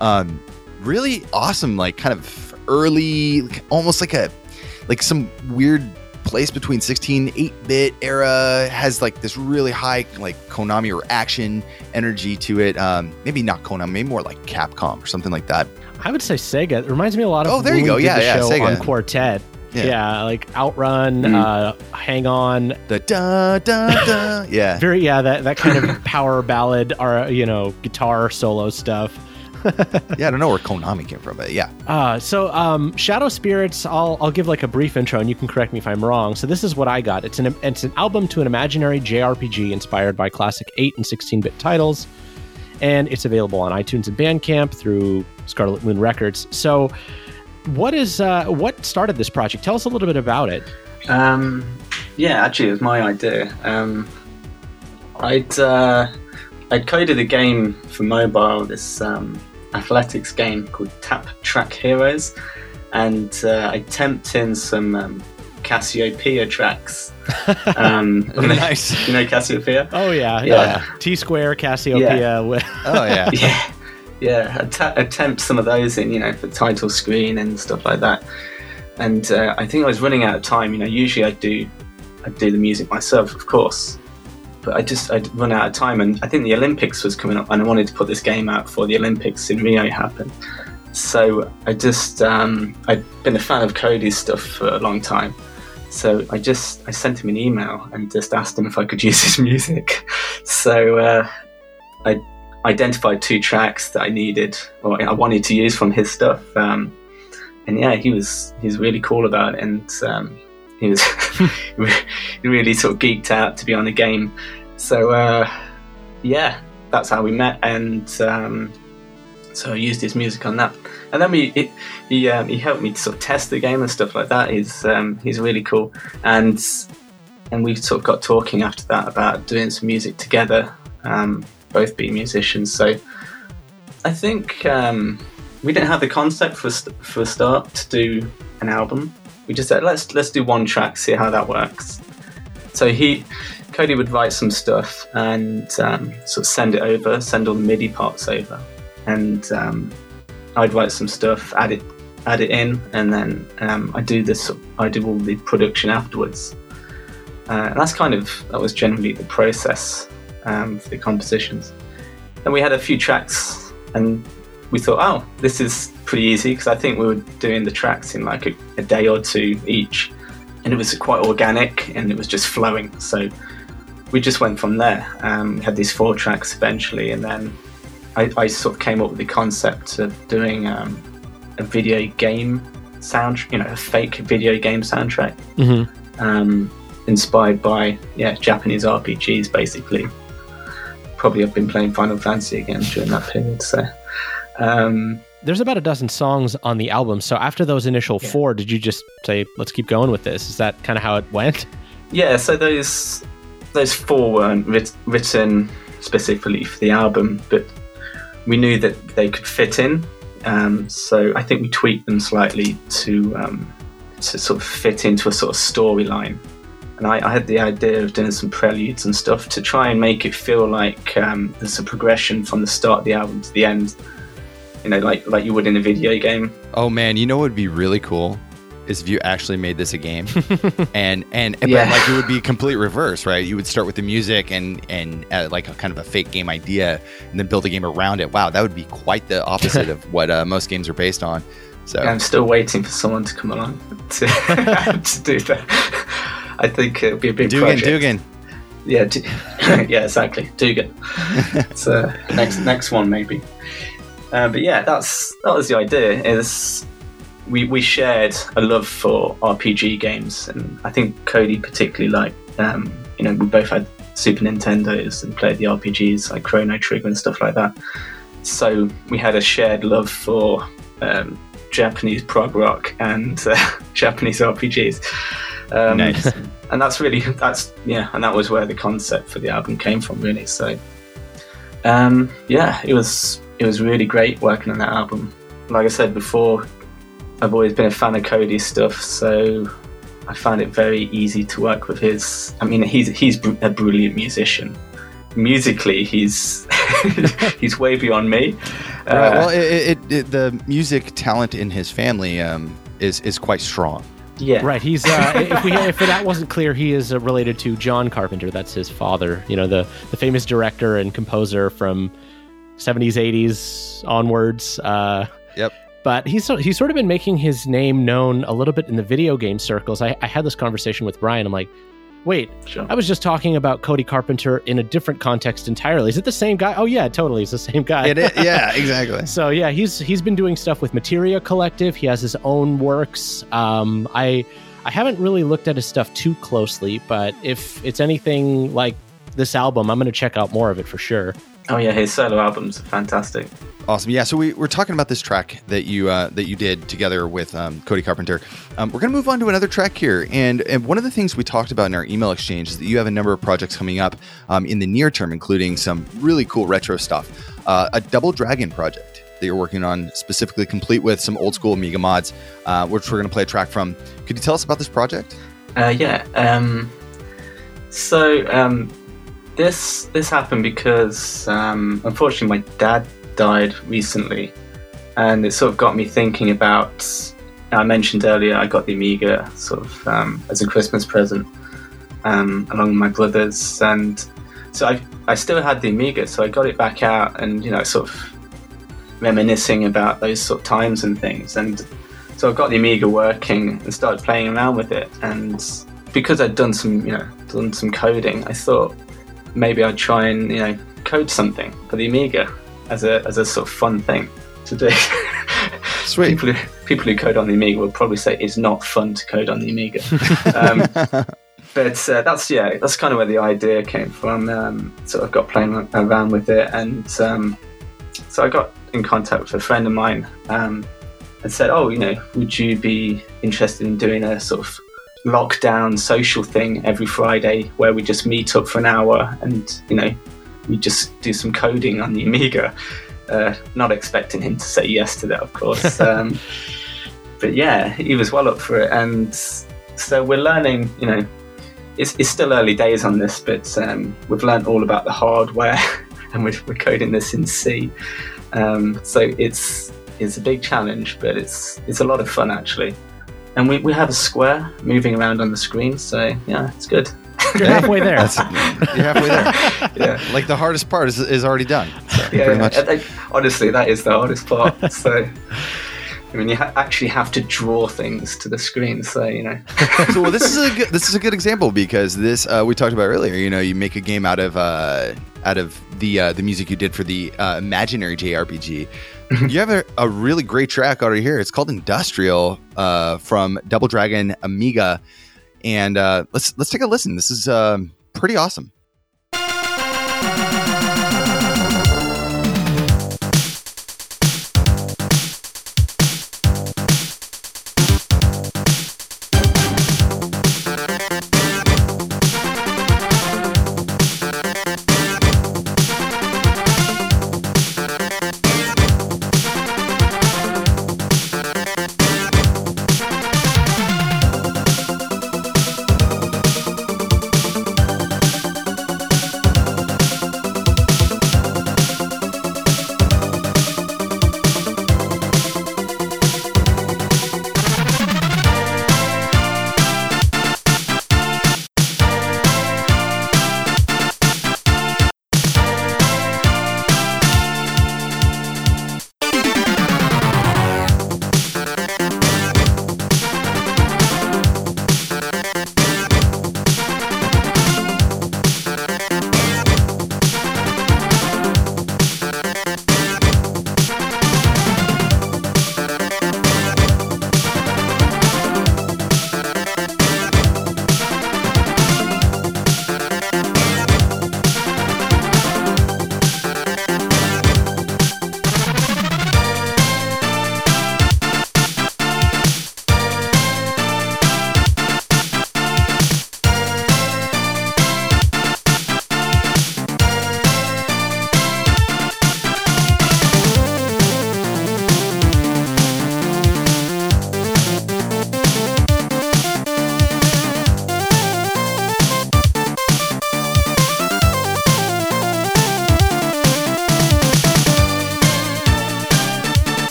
C: um, really awesome, like kind of early, almost like a, like some weird place between 16 8-bit era has like this really high like konami or action energy to it um maybe not konami maybe more like capcom or something like that
B: I would say Sega. It reminds me a lot of
C: Oh, there you go. Yeah, yeah,
B: show
C: Sega.
B: on Quartet.
C: Yeah.
B: Yeah. like Outrun,
A: Mm.
B: uh, Hang On.
C: the da da da yeah
B: Very yeah, that that kind of power ballad or you know guitar solo stuff.
C: yeah i don't know where konami came from but yeah
B: Uh, so um, Shadow Spirits, I'll I'll give like a brief intro, and you can correct me if I'm wrong. So this is what I got. It's an it's an album to an imaginary JRPG inspired by classic 8 and 16-bit titles, and it's available on iTunes and Bandcamp through Scarlet Moon Records. So, what is uh, what started this project? Tell us a little bit about it.
A: Um, yeah, actually, it was my idea. Um, I'd uh, I'd coded a game for mobile, this um, athletics game called Tap Track Heroes, and uh, I temped in some um, Cassiopeia tracks. Um,
C: Nice.
A: You know Cassiopeia?
B: Oh yeah,
A: Yeah.
B: yeah. T Square, Cassiopeia. with-
C: oh yeah
A: yeah, yeah. Att- attempt some of those in, you know, for title screen and stuff like that. And uh, I think I was running out of time. You know, usually I do, I do the music myself, of course, but I just I'd run out of time. And I think the Olympics was coming up, and I wanted to put this game out before the Olympics in Rio happened. So I just um, I'd been a fan of Cody's stuff for a long time. So I just I sent him an email and just asked him if I could use his music. So uh, I identified two tracks that I needed or I wanted to use from his stuff. Um, and yeah, he was he was really cool about it, and um, he was really sort of geeked out to be on the game. So uh, yeah, that's how we met, and um, so I used his music on that. And then we it, he um, he helped me to sort of test the game and stuff like that. He's um, he's really cool, and and we sort of got talking after that about doing some music together, um, both being musicians. So I think um, we didn't have the concept for for a start to do an album. We just said let's let's do one track, see how that works. So he Cody would write some stuff and um, sort of send it over, send all the MIDI parts over, and um, I'd write some stuff, add it add it in, and then um, I do this. I do all the production afterwards. Uh, and that's kind of that was generally the process um, for the compositions. Then we had a few tracks, and we thought, oh, this is pretty easy because I think we were doing the tracks in like a, a day or two each, and it was quite organic and it was just flowing. So we just went from there. Um, we had these four tracks eventually, and then I, I sort of came up with the concept of doing um, a video game sound, you know, a fake video game soundtrack
B: Mhm.
A: um, inspired by yeah Japanese RPGs basically. Probably I've been playing Final Fantasy again during that period. So um,
B: There's about a dozen songs on the album. So after those initial
A: Yeah.
B: four, did you just say, "Let's keep going with this"? Is that kind of how it went?
A: yeah, so those those four weren't writ- written specifically for the album, but we knew that they could fit in. Um, so I think we tweaked them slightly to um, to sort of fit into a sort of storyline. And I, I had the idea of doing some preludes and stuff to try and make it feel like um, there's a progression from the start of the album to the end. You know, like like you would in a video game.
C: oh man you know what would be really cool is if you actually made this a game and and
A: Yeah.
C: but like it would be complete reverse right you would start with the music and and uh, like a kind of a fake game idea and then build a game around it wow that would be quite the opposite of what uh, most games are based on so
A: I'm still waiting for someone to come along to, to do that. I think it'll be a big
C: Dugan
A: project.
C: Dugan
A: Yeah, D- yeah, exactly. Dugan. so next next one maybe. Uh, but yeah, that's that was the idea. Is we we shared a love for RPG games, and I think Cody particularly liked. Um, you know, we both had Super Nintendos and played the RPGs like Chrono Trigger and stuff like that. So we had a shared love for um, Japanese prog rock and uh, Japanese RPGs. Um,
C: Nice.
A: And that's really that's yeah, and that was where the concept for the album came from, really. So, Um, yeah, it was it was really great working on that album. Like I said before, I've always been a fan of Cody's stuff, so I found it very easy to work with his. I mean, he's he's a brilliant musician. Musically, he's he's way beyond me.
C: Right, uh, well, it, it, it, the music talent in his family um, is is quite strong.
B: Yeah. Right. He's uh, if we if that wasn't clear, he is uh, related to John Carpenter. That's his father. You know, the the famous director and composer from 70s, 80s onwards. Uh,
C: yep.
B: But he's he's sort of been making his name known a little bit in the video game circles. I, I had this conversation with Brian. I'm like, wait, sure. I was just talking about Cody Carpenter in a different context entirely. Is it the same guy? Oh yeah, totally, it's the same guy.
C: It is, yeah, exactly.
B: so yeah, he's he's been doing stuff with Materia Collective. He has his own works. Um, I I haven't really looked at his stuff too closely, but if it's anything like this album, I'm going to check out more of it for sure.
A: Oh yeah, his solo albums are fantastic.
C: Awesome. Yeah. So we, we're talking about this track that you uh, that you did together with um, Cody Carpenter. Um, we're going to move on to another track here, and and one of the things we talked about in our email exchange is that you have a number of projects coming up um, in the near term, including some really cool retro stuff. Uh, a Double Dragon project that you're working on, specifically complete with some old school Amiga mods, uh, which we're going to play a track from. Could you tell us about this project?
A: Uh, yeah. Um, so um, this this happened because um, unfortunately my dad died recently, and it sort of got me thinking about. I mentioned earlier I got the Amiga sort of um, as a Christmas present um, along with my brothers, and so I I still had the Amiga, so I got it back out, and you know sort of reminiscing about those sort of times and things, and so I got the Amiga working and started playing around with it, and because I'd done some you know done some coding, I thought maybe I'd try and you know code something for the Amiga as a as a sort of fun thing to do.
C: Sweet.
A: people, who, people who code on the Amiga will probably say it's not fun to code on the Amiga. um, but uh, that's yeah, that's kind of where the idea came from. Um, so I got playing around with it, and um, so I got in contact with a friend of mine um, and said, "Oh, you know, would you be interested in doing a sort of lockdown social thing every Friday where we just meet up for an hour and you know we just do some coding on the Amiga. Uh, not expecting him to say yes to that, of course. Um, but yeah, he was well up for it, and so we're learning. You know, it's, it's still early days on this, but um, we've learned all about the hardware, and we're, we're coding this in C. Um, so it's it's a big challenge, but it's it's a lot of fun actually and we, we have a square moving around on the screen, so yeah, it's good.
B: You're halfway there.
C: You're halfway there. yeah, like the hardest part is, is already done. So,
A: yeah, pretty much. I, honestly, that is the hardest part. So. I mean, you ha- actually have to draw things to the screen, so you know.
C: so well, this is a good, this is a good example because this uh, we talked about earlier. You know, you make a game out of uh, out of the uh, the music you did for the uh, imaginary JRPG. You have a, a, really great track out here. It's called Industrial uh, from Double Dragon Amiga, and uh, let's let's take a listen. This is um, pretty awesome.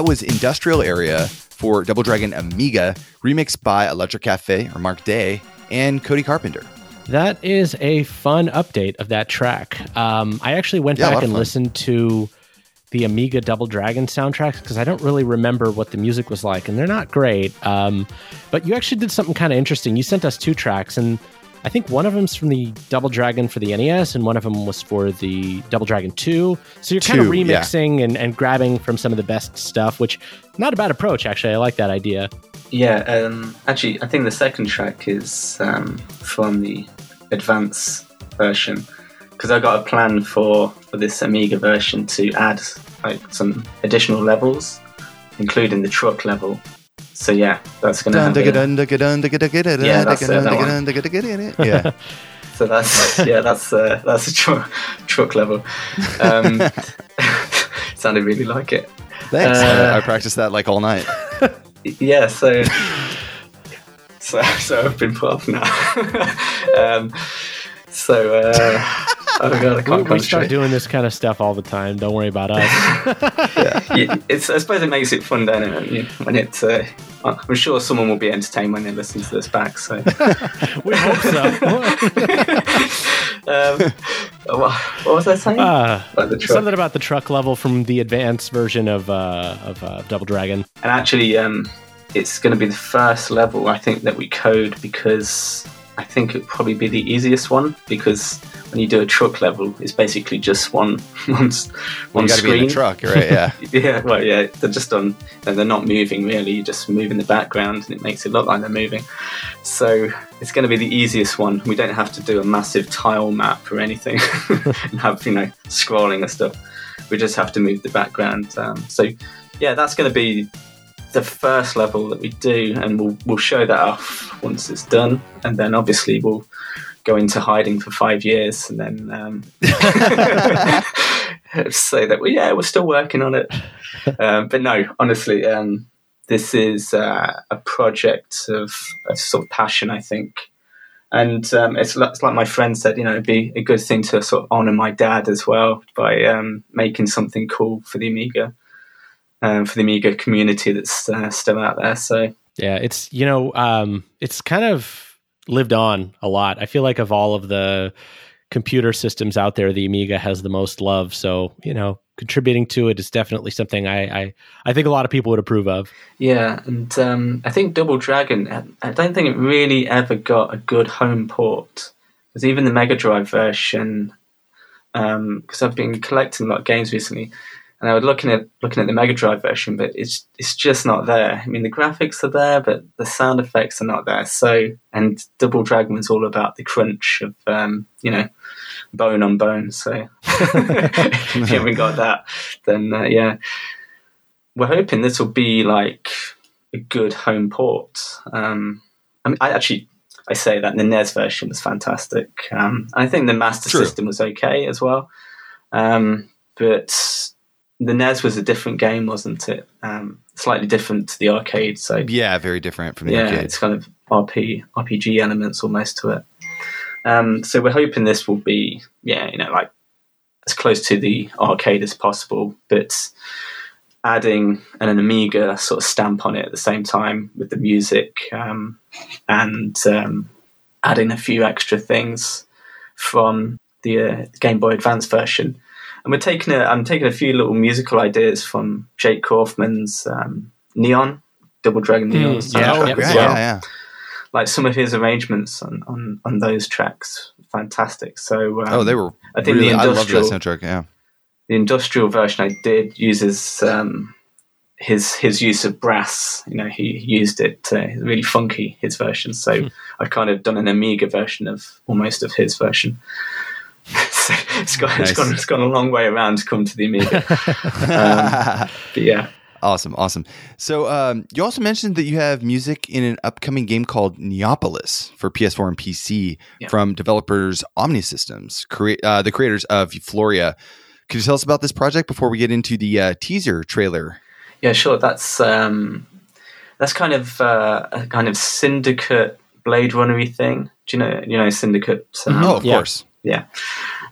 C: That was Industrial Area for Double Dragon Amiga, remixed by Electric Cafe or Mark Day and Cody Carpenter.
B: That is a fun update of that track. Um, I actually went
C: Yeah,
B: back and listened to the Amiga Double Dragon soundtracks because I don't really remember what the music was like, and they're not great. Um, but you actually did something kind of interesting. You sent us two tracks, and I think one of them's from the Double Dragon for the NES, and one of them was for the Double Dragon 2. So you're kind of
C: Two, yeah.
B: remixing and, and grabbing from some of the best stuff, which not a bad approach, actually. I like that idea.
A: Yeah, um, actually, I think the second track is um, from the advance version because I got a plan for, for this Amiga version to add like some additional levels, including the truck level. So yeah, that's gonna have a, Yeah, that's it, that one.
C: Yeah.
A: so that's yeah that's uh, that's a truck truck level. Um, sounded really like it.
C: Thanks.
A: Uh,
C: I, I practiced that like all night.
A: yeah so so so i've been put off now um so uh oh god i
B: We,
A: can't
B: we start doing this kind of stuff all the time. Don't worry about us.
A: yeah, it's i suppose it makes it fun doesn't it when, you, when it's uh, i'm sure someone will be entertained when they listen to this back so
B: we hope so.
A: um what, what was i saying About the truck.
B: something about the truck level from the advanced version of uh, of uh, Double Dragon.
A: and actually um it's going to be the first level i think that we code because i think it'd probably be the easiest one because when you do a truck level it's basically just one one, one
C: you got to be in the truck, right? Yeah.
A: yeah well yeah they're just on and they're not moving really you just move in the background and it makes it look like they're moving so it's going to be the easiest one we don't have to do a massive tile map or anything and have you know scrolling and stuff we just have to move the background um, so yeah that's going to be the first level that we do and we'll, we'll show that off once it's done. And then obviously we'll go into hiding for five years and then um, say that well, yeah we're still working on it. Um, but no honestly um, this is uh, a project of, of sort of passion i think. And um, it's, it's like my friend said you know it'd be a good thing to sort of honor my dad as well by um, making something cool for the amiga um, for the amiga community that's uh, still out there so
B: Yeah, it's you know, um, it's kind of lived on a lot. I feel like of all of the computer systems out there, the Amiga has the most love. So you know, contributing to it is definitely something I I, I think a lot of people would approve of.
A: Yeah, and um, I think Double Dragon. I- I don't think it really ever got a good home port. Because even the Mega Drive version, because I've been collecting a lot of games recently, and I was looking at looking at the Mega Drive version, but it's it's just not there. I mean, the graphics are there, but the sound effects are not there. So, and Double Dragon was all about the crunch of um, you know bone on bone. So, if you haven't got that, then uh, yeah, we're hoping this will be like a good home port. Um, I mean, I actually I say that the NES version was fantastic. Um, I think the Master
C: True.
A: System was okay as well, um, but the NES was a different game, wasn't it? Um, slightly different to the arcade. So
C: Yeah, very different from the
A: yeah,
C: arcade.
A: it's kind of RP RPG elements almost to it. Um, so we're hoping this will be, yeah, you know, like as close to the arcade as possible, but adding an, Amiga sort of stamp on it at the same time with the music um, and um, adding a few extra things from the uh, Game Boy Advance version. And we're taking a, I'm taking a few little musical ideas from Jake Kaufman's um, Neon, Double Dragon Neon
B: Mm, yeah,
A: soundtrack as
C: yeah,
A: well
C: yeah, yeah.
A: like some of his arrangements on, on, on those tracks, fantastic. So um,
C: Oh, they were.
A: I think
C: really,
A: the
C: I loved that
A: industrial
C: soundtrack. Yeah.
A: the industrial version I did uses um, his his use of brass. You know, he used it uh, really funky his version. So I've kind of done an Amiga version of almost of his version. so it's gone,
C: Nice.
A: it's gone it's gone a long way around to come to the Amiga. um, but yeah,
C: Awesome, awesome. So um, you also mentioned that you have music in an upcoming game called Neopolis for PS4 and PC
A: Yeah.
C: from developers OmniSystems, crea- uh, the creators of Euphoria. Could you tell us about this project before we get into the uh, teaser trailer?
A: Yeah, sure. That's um, that's kind of uh, a kind of syndicate Blade Runnery thing. Do you know? You know, syndicate. um,
C: oh, of
B: yeah.
C: course.
A: yeah,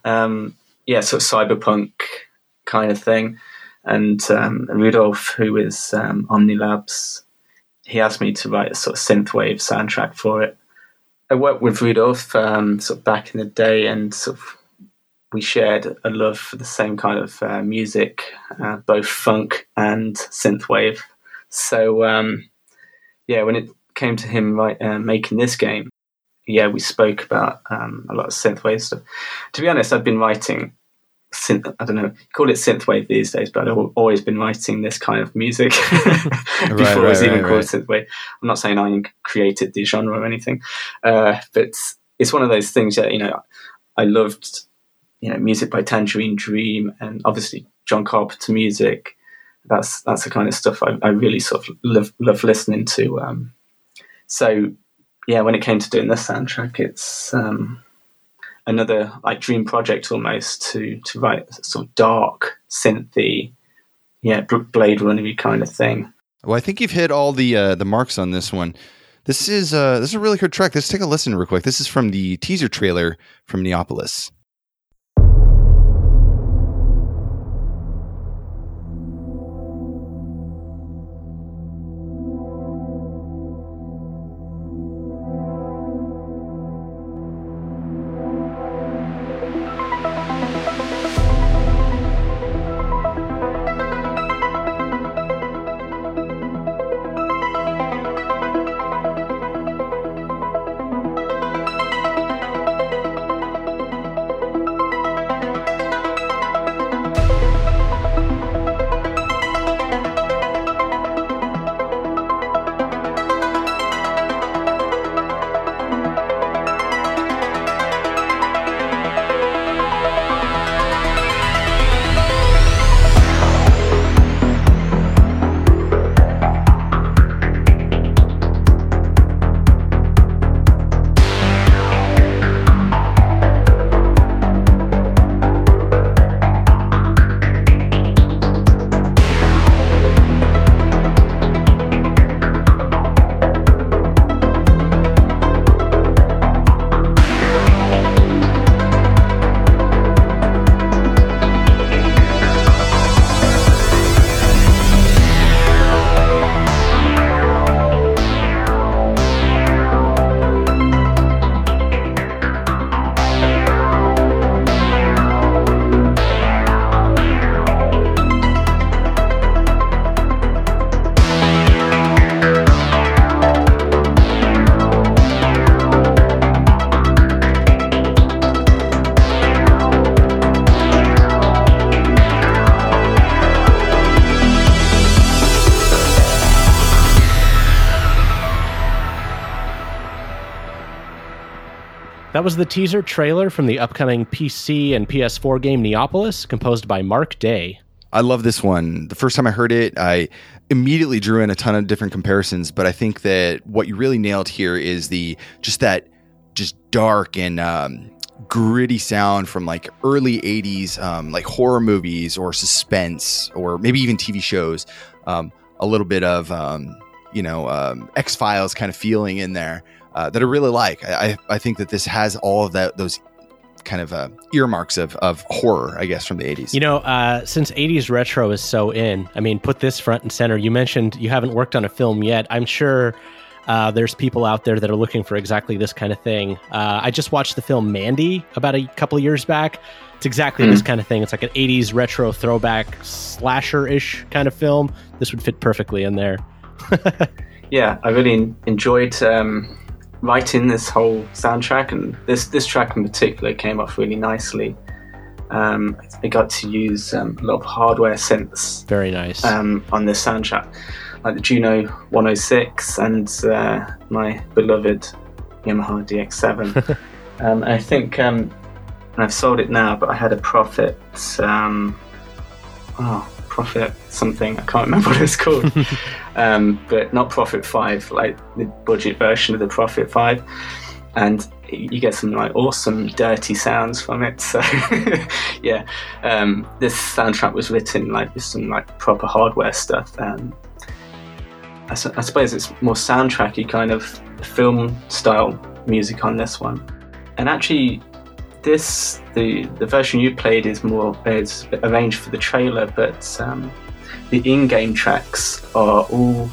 A: um, yeah, sort of cyberpunk kind of thing. And um, Rudolf, who is um, Omnilabs, he asked me to write a sort of synthwave soundtrack for it. I worked with Rudolf um, sort of back in the day, and sort of we shared a love for the same kind of uh, music, uh, both funk and synthwave. So um, yeah, when it came to him uh, making this game, yeah, we spoke about um, a lot of synthwave stuff. To be honest, I've been writing synth. I don't know, call it synthwave these days, but I've always been writing this kind of music before right, right, it was even right, called synthwave. I'm not saying I created the genre or anything, uh, but it's one of those things that you know I loved. You know, music by Tangerine Dream, and obviously John Carpenter music. That's that's the kind of stuff I, I really sort of love love listening to. Um, so yeah, when it came to doing the soundtrack, it's um, another like dream project almost to to write sort of dark synthy, yeah, Blade Runner kind of thing.
C: Well, I think you've hit all the uh, the marks on this one. This is uh, this is a really good track. Let's take a listen real quick. This is from the teaser trailer from Neopolis.
B: That was the teaser trailer from the upcoming PC and PS4 game Neopolis, composed by Mark Day.
C: I love this one. The first time I heard it, I immediately drew in a ton of different comparisons, but I think that what you really nailed here is the just that just dark and um, gritty sound from like early 80s um, like horror movies or suspense or maybe even TV shows. Um, a little bit of um, you know um, X Files kind of feeling in there uh, that I really like. I, I think that this has all of that those kind of uh, earmarks of, of horror, I guess, from the 80s.
B: You know, uh, since 80s retro is so in, I mean, put this front and center. You mentioned you haven't worked on a film yet. I'm sure uh, there's people out there that are looking for exactly this kind of thing. Uh, I just watched the film Mandy about a couple of years back. It's exactly mm. this kind of thing. It's like an 80s retro throwback slasher ish kind of film. This would fit perfectly in there.
A: yeah, I really enjoyed. Um writing this whole soundtrack, and this this track in particular came off really nicely. Um, I got to use um, a lot of hardware synths.
B: Very nice.
A: Um, on this soundtrack, like the Juno 106 and uh, my beloved Yamaha DX7. Um, I think, um, and I've sold it now, but I had a Prophet. Um, oh, Prophet something. I can't remember what it's called. um, but not Prophet 5, like the budget version of the Prophet 5. And you get some like awesome dirty sounds from it. So yeah, um, this soundtrack was written like with some like proper hardware stuff. Um, I, su- I suppose it's more soundtracky kind of film style music on this one. And actually, this the the version you played is more is arranged for the trailer, but um, the in-game tracks are all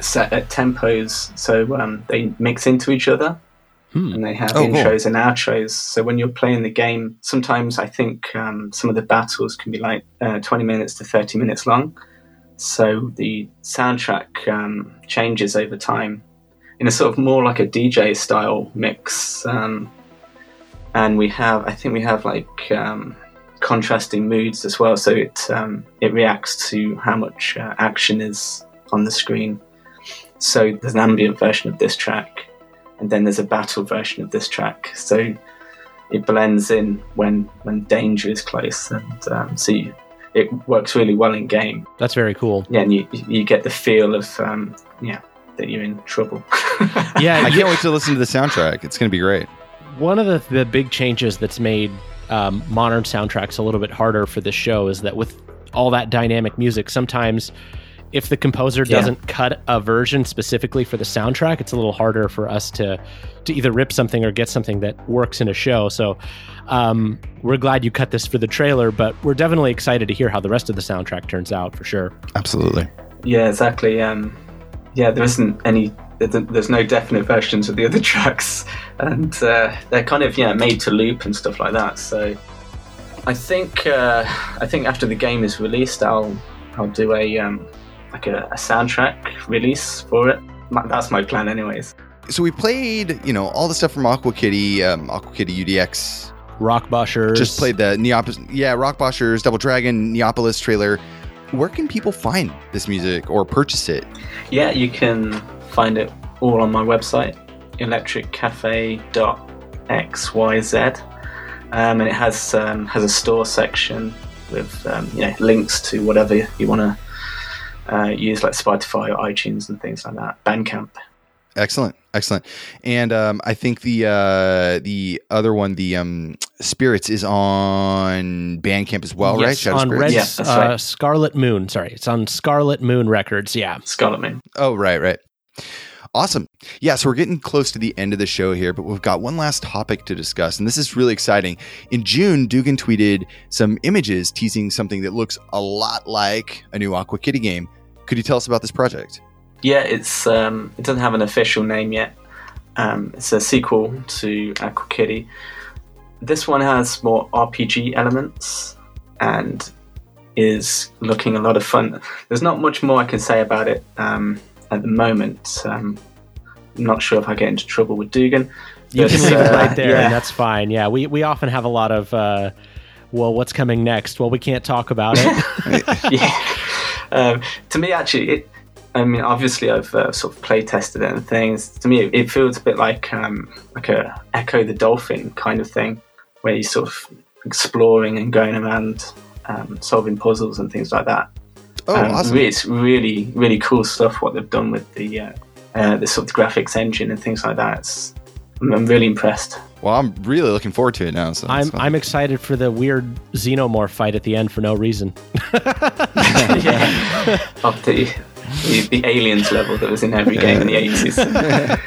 A: set at tempos, so um, they mix into each other,
B: Hmm.
A: and they have
C: Oh, cool.
A: intros and outros. So when you're playing the game, sometimes I think um, some of the battles can be like uh, 20 minutes to 30 minutes long. So the soundtrack um, changes over time in a sort of more like a DJ style mix. Um, and we have, I think we have like um, contrasting moods as well. So it um, it reacts to how much uh, action is on the screen. So there's an ambient version of this track, and then there's a battle version of this track. So it blends in when when danger is close, and um, so you, it works really well in game.
B: That's very cool.
A: Yeah, and you you get the feel of um, yeah that you're in trouble.
B: Yeah,
C: I can't wait to listen to the soundtrack. It's going to be great.
B: One of the, the big changes that's made um, modern soundtracks a little bit harder for this show is that with all that dynamic music, sometimes if the composer doesn't cut a version specifically for the soundtrack, it's a little harder for us to to either rip something or get something that works in a show. So um, we're glad you cut this for the trailer, but we're definitely excited to hear how the rest of the soundtrack turns out for sure.
C: Absolutely.
A: Yeah, exactly. Um, yeah, there isn't any. There- There's no definite versions of the other tracks, and uh, they're kind of yeah made to loop and stuff like that. So, I think uh, I think after the game is released, I'll I'll do a um, like a, a soundtrack release for it. My- That's my plan, anyways.
C: So we played, you know, all the stuff from Aqua Kitty, um, Aqua Kitty UDX.
B: Rock Boshers.
C: Just played the Neopolis, yeah, Rock Boshers, Double Dragon, Neopolis trailer. Where can people find this music or purchase it?
A: Yeah, you can find it all on my website, electriccafe.xyz, um, and it has um, has a store section with um, you know links to whatever you want to uh, use, like Spotify or iTunes and things like that. Bandcamp.
C: Excellent, excellent. And um, I think the uh, the other one, the um, Spirits, is on Bandcamp as well, right? Shadow
B: on
C: Spirits?
B: Red
A: Yeah,
B: uh,
A: right.
B: Scarlet Moon. Sorry, it's on Scarlet Moon Records. Yeah.
A: Scarlet Moon.
C: Oh, right, right. Awesome. Yeah, so we're getting close to the end of the show here, but we've got one last topic to discuss, and this is really exciting. In June, Dugan tweeted some images teasing something that looks a lot like a new Aqua Kitty game. Could you tell us about this project?
A: Yeah, it's um, it doesn't have an official name yet. Um, it's a sequel to Aqua Kitty. This one has more RPG elements and is looking a lot of fun. There's not much more I can say about it um, at the moment. Um, I'm not sure if I get into trouble with Dugan.
B: You
A: but,
B: can leave it
A: uh,
B: right there,
A: yeah.
B: and that's fine. Yeah, we, we often have a lot of, uh, well, what's coming next? Well, we can't talk about it.
A: yeah. Um, to me, actually, it. I mean, obviously, I've uh, sort of play tested it and things. To me, it, it feels a bit like um, like a Ecco the Dolphin kind of thing, where you're sort of exploring and going around, um, solving puzzles and things like that.
C: Oh,
A: Um,
C: awesome.
A: It's really, really cool stuff what they've done with the uh, uh, the sort of graphics engine and things like that. It's, I'm, I'm really impressed.
C: Well, I'm really looking forward to it now. So
B: I'm
C: fun.
B: I'm excited for the weird xenomorph fight at the end for no reason.
A: yeah. of the, the the aliens level that was in every game in the 80s.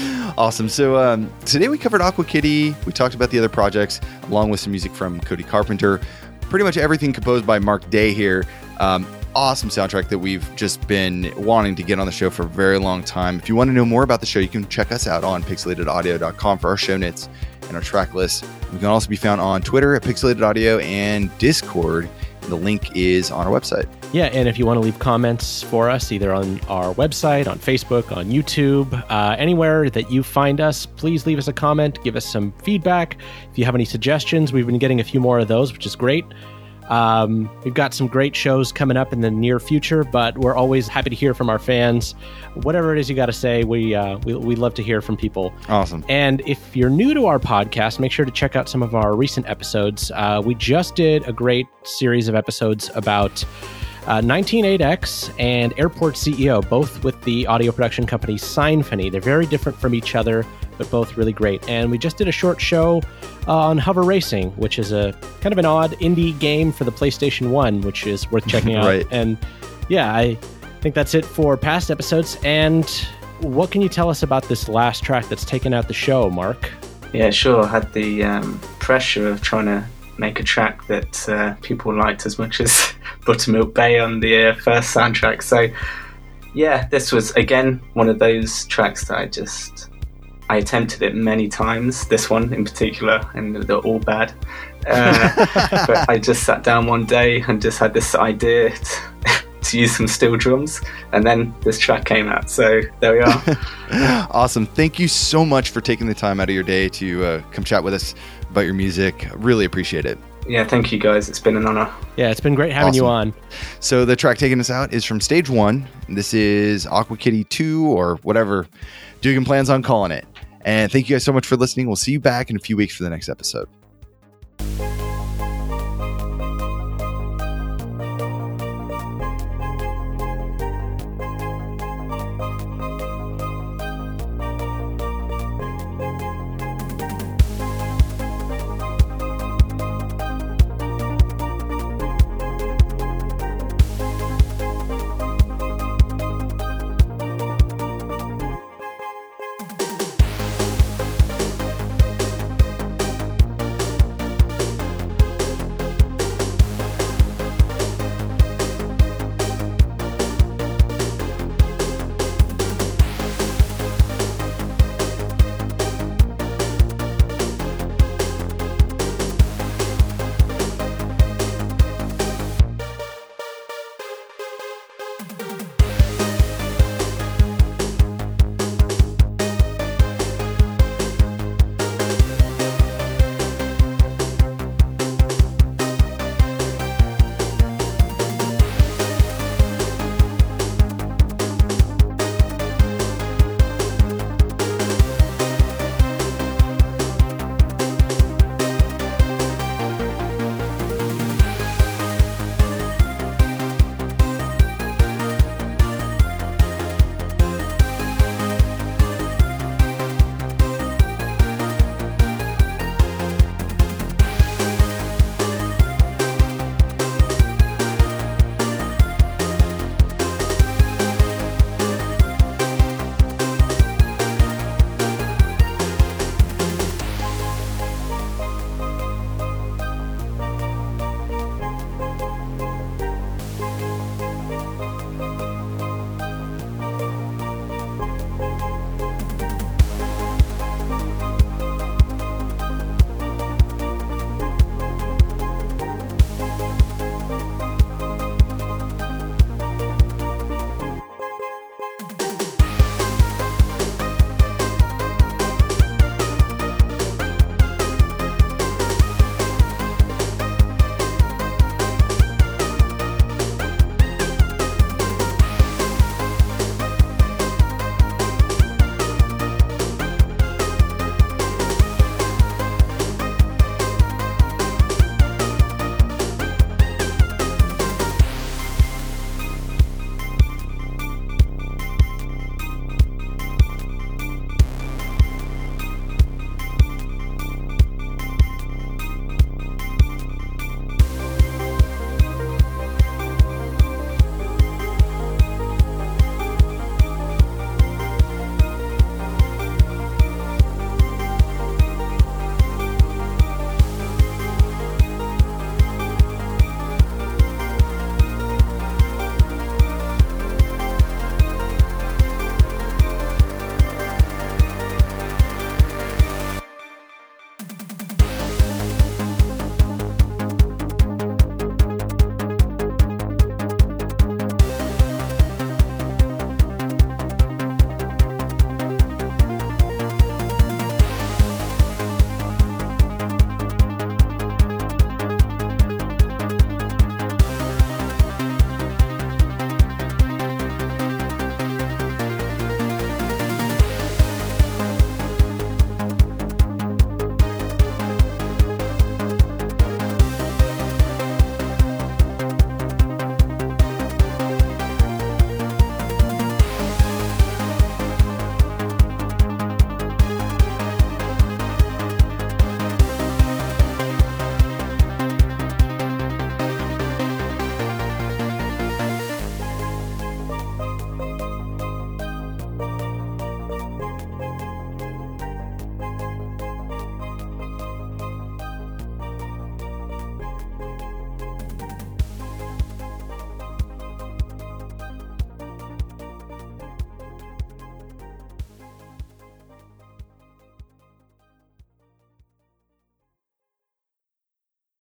C: Awesome. So um, today we covered Aqua Kitty. We talked about the other projects, along with some music from Cody Carpenter. Pretty much everything composed by Mark Day here. Um, awesome soundtrack that we've just been wanting to get on the show for a very long time. If you want to know more about the show, you can check us out on pixelatedaudio.com for our show notes and our track list. We can also be found on Twitter at Pixelated Audio and Discord. The link is on our website.
B: Yeah, and if you want to leave comments for us, either on our website, on Facebook, on YouTube, uh, anywhere that you find us, please leave us a comment, give us some feedback. If you have any suggestions, we've been getting a few more of those, which is great. Um, we've got some great shows coming up in the near future, but we're always happy to hear from our fans. Whatever it is you got to say, we, uh, we we love to hear from people.
C: Awesome.
B: And if you're new to our podcast, make sure to check out some of our recent episodes. Uh, we just did a great series of episodes about uh, 198X and Airport CEO, both with the audio production company Symphony. They're very different from each other, but both really great. And we just did a short show uh, on Hover Racing, which is a kind of an odd indie game for the PlayStation 1, which is worth checking out.
C: Right.
B: And yeah, I think that's it for past episodes. And what can you tell us about this last track that's taken out the show, Mark?
A: Yeah, sure. I had the um, pressure of trying to make a track that uh, people liked as much as Buttermilk Bay on the uh, first soundtrack. So, yeah, this was again one of those tracks that I just I attempted it many times. This one in particular, and they're all bad. Uh, but I just sat down one day and just had this idea to, to use some steel drums, and then this track came out. So there we are.
C: awesome. Thank you so much for taking the time out of your day to uh, come chat with us about your music. Really appreciate it.
A: Yeah, thank you guys. It's been an honor.
B: Yeah, it's been great having awesome. you on.
C: So the track taking us out is from stage one. This is Aqua Kitty 2 or whatever Dugan plans on calling it. And thank you guys so much for listening. We'll see you back in a few weeks for the next episode.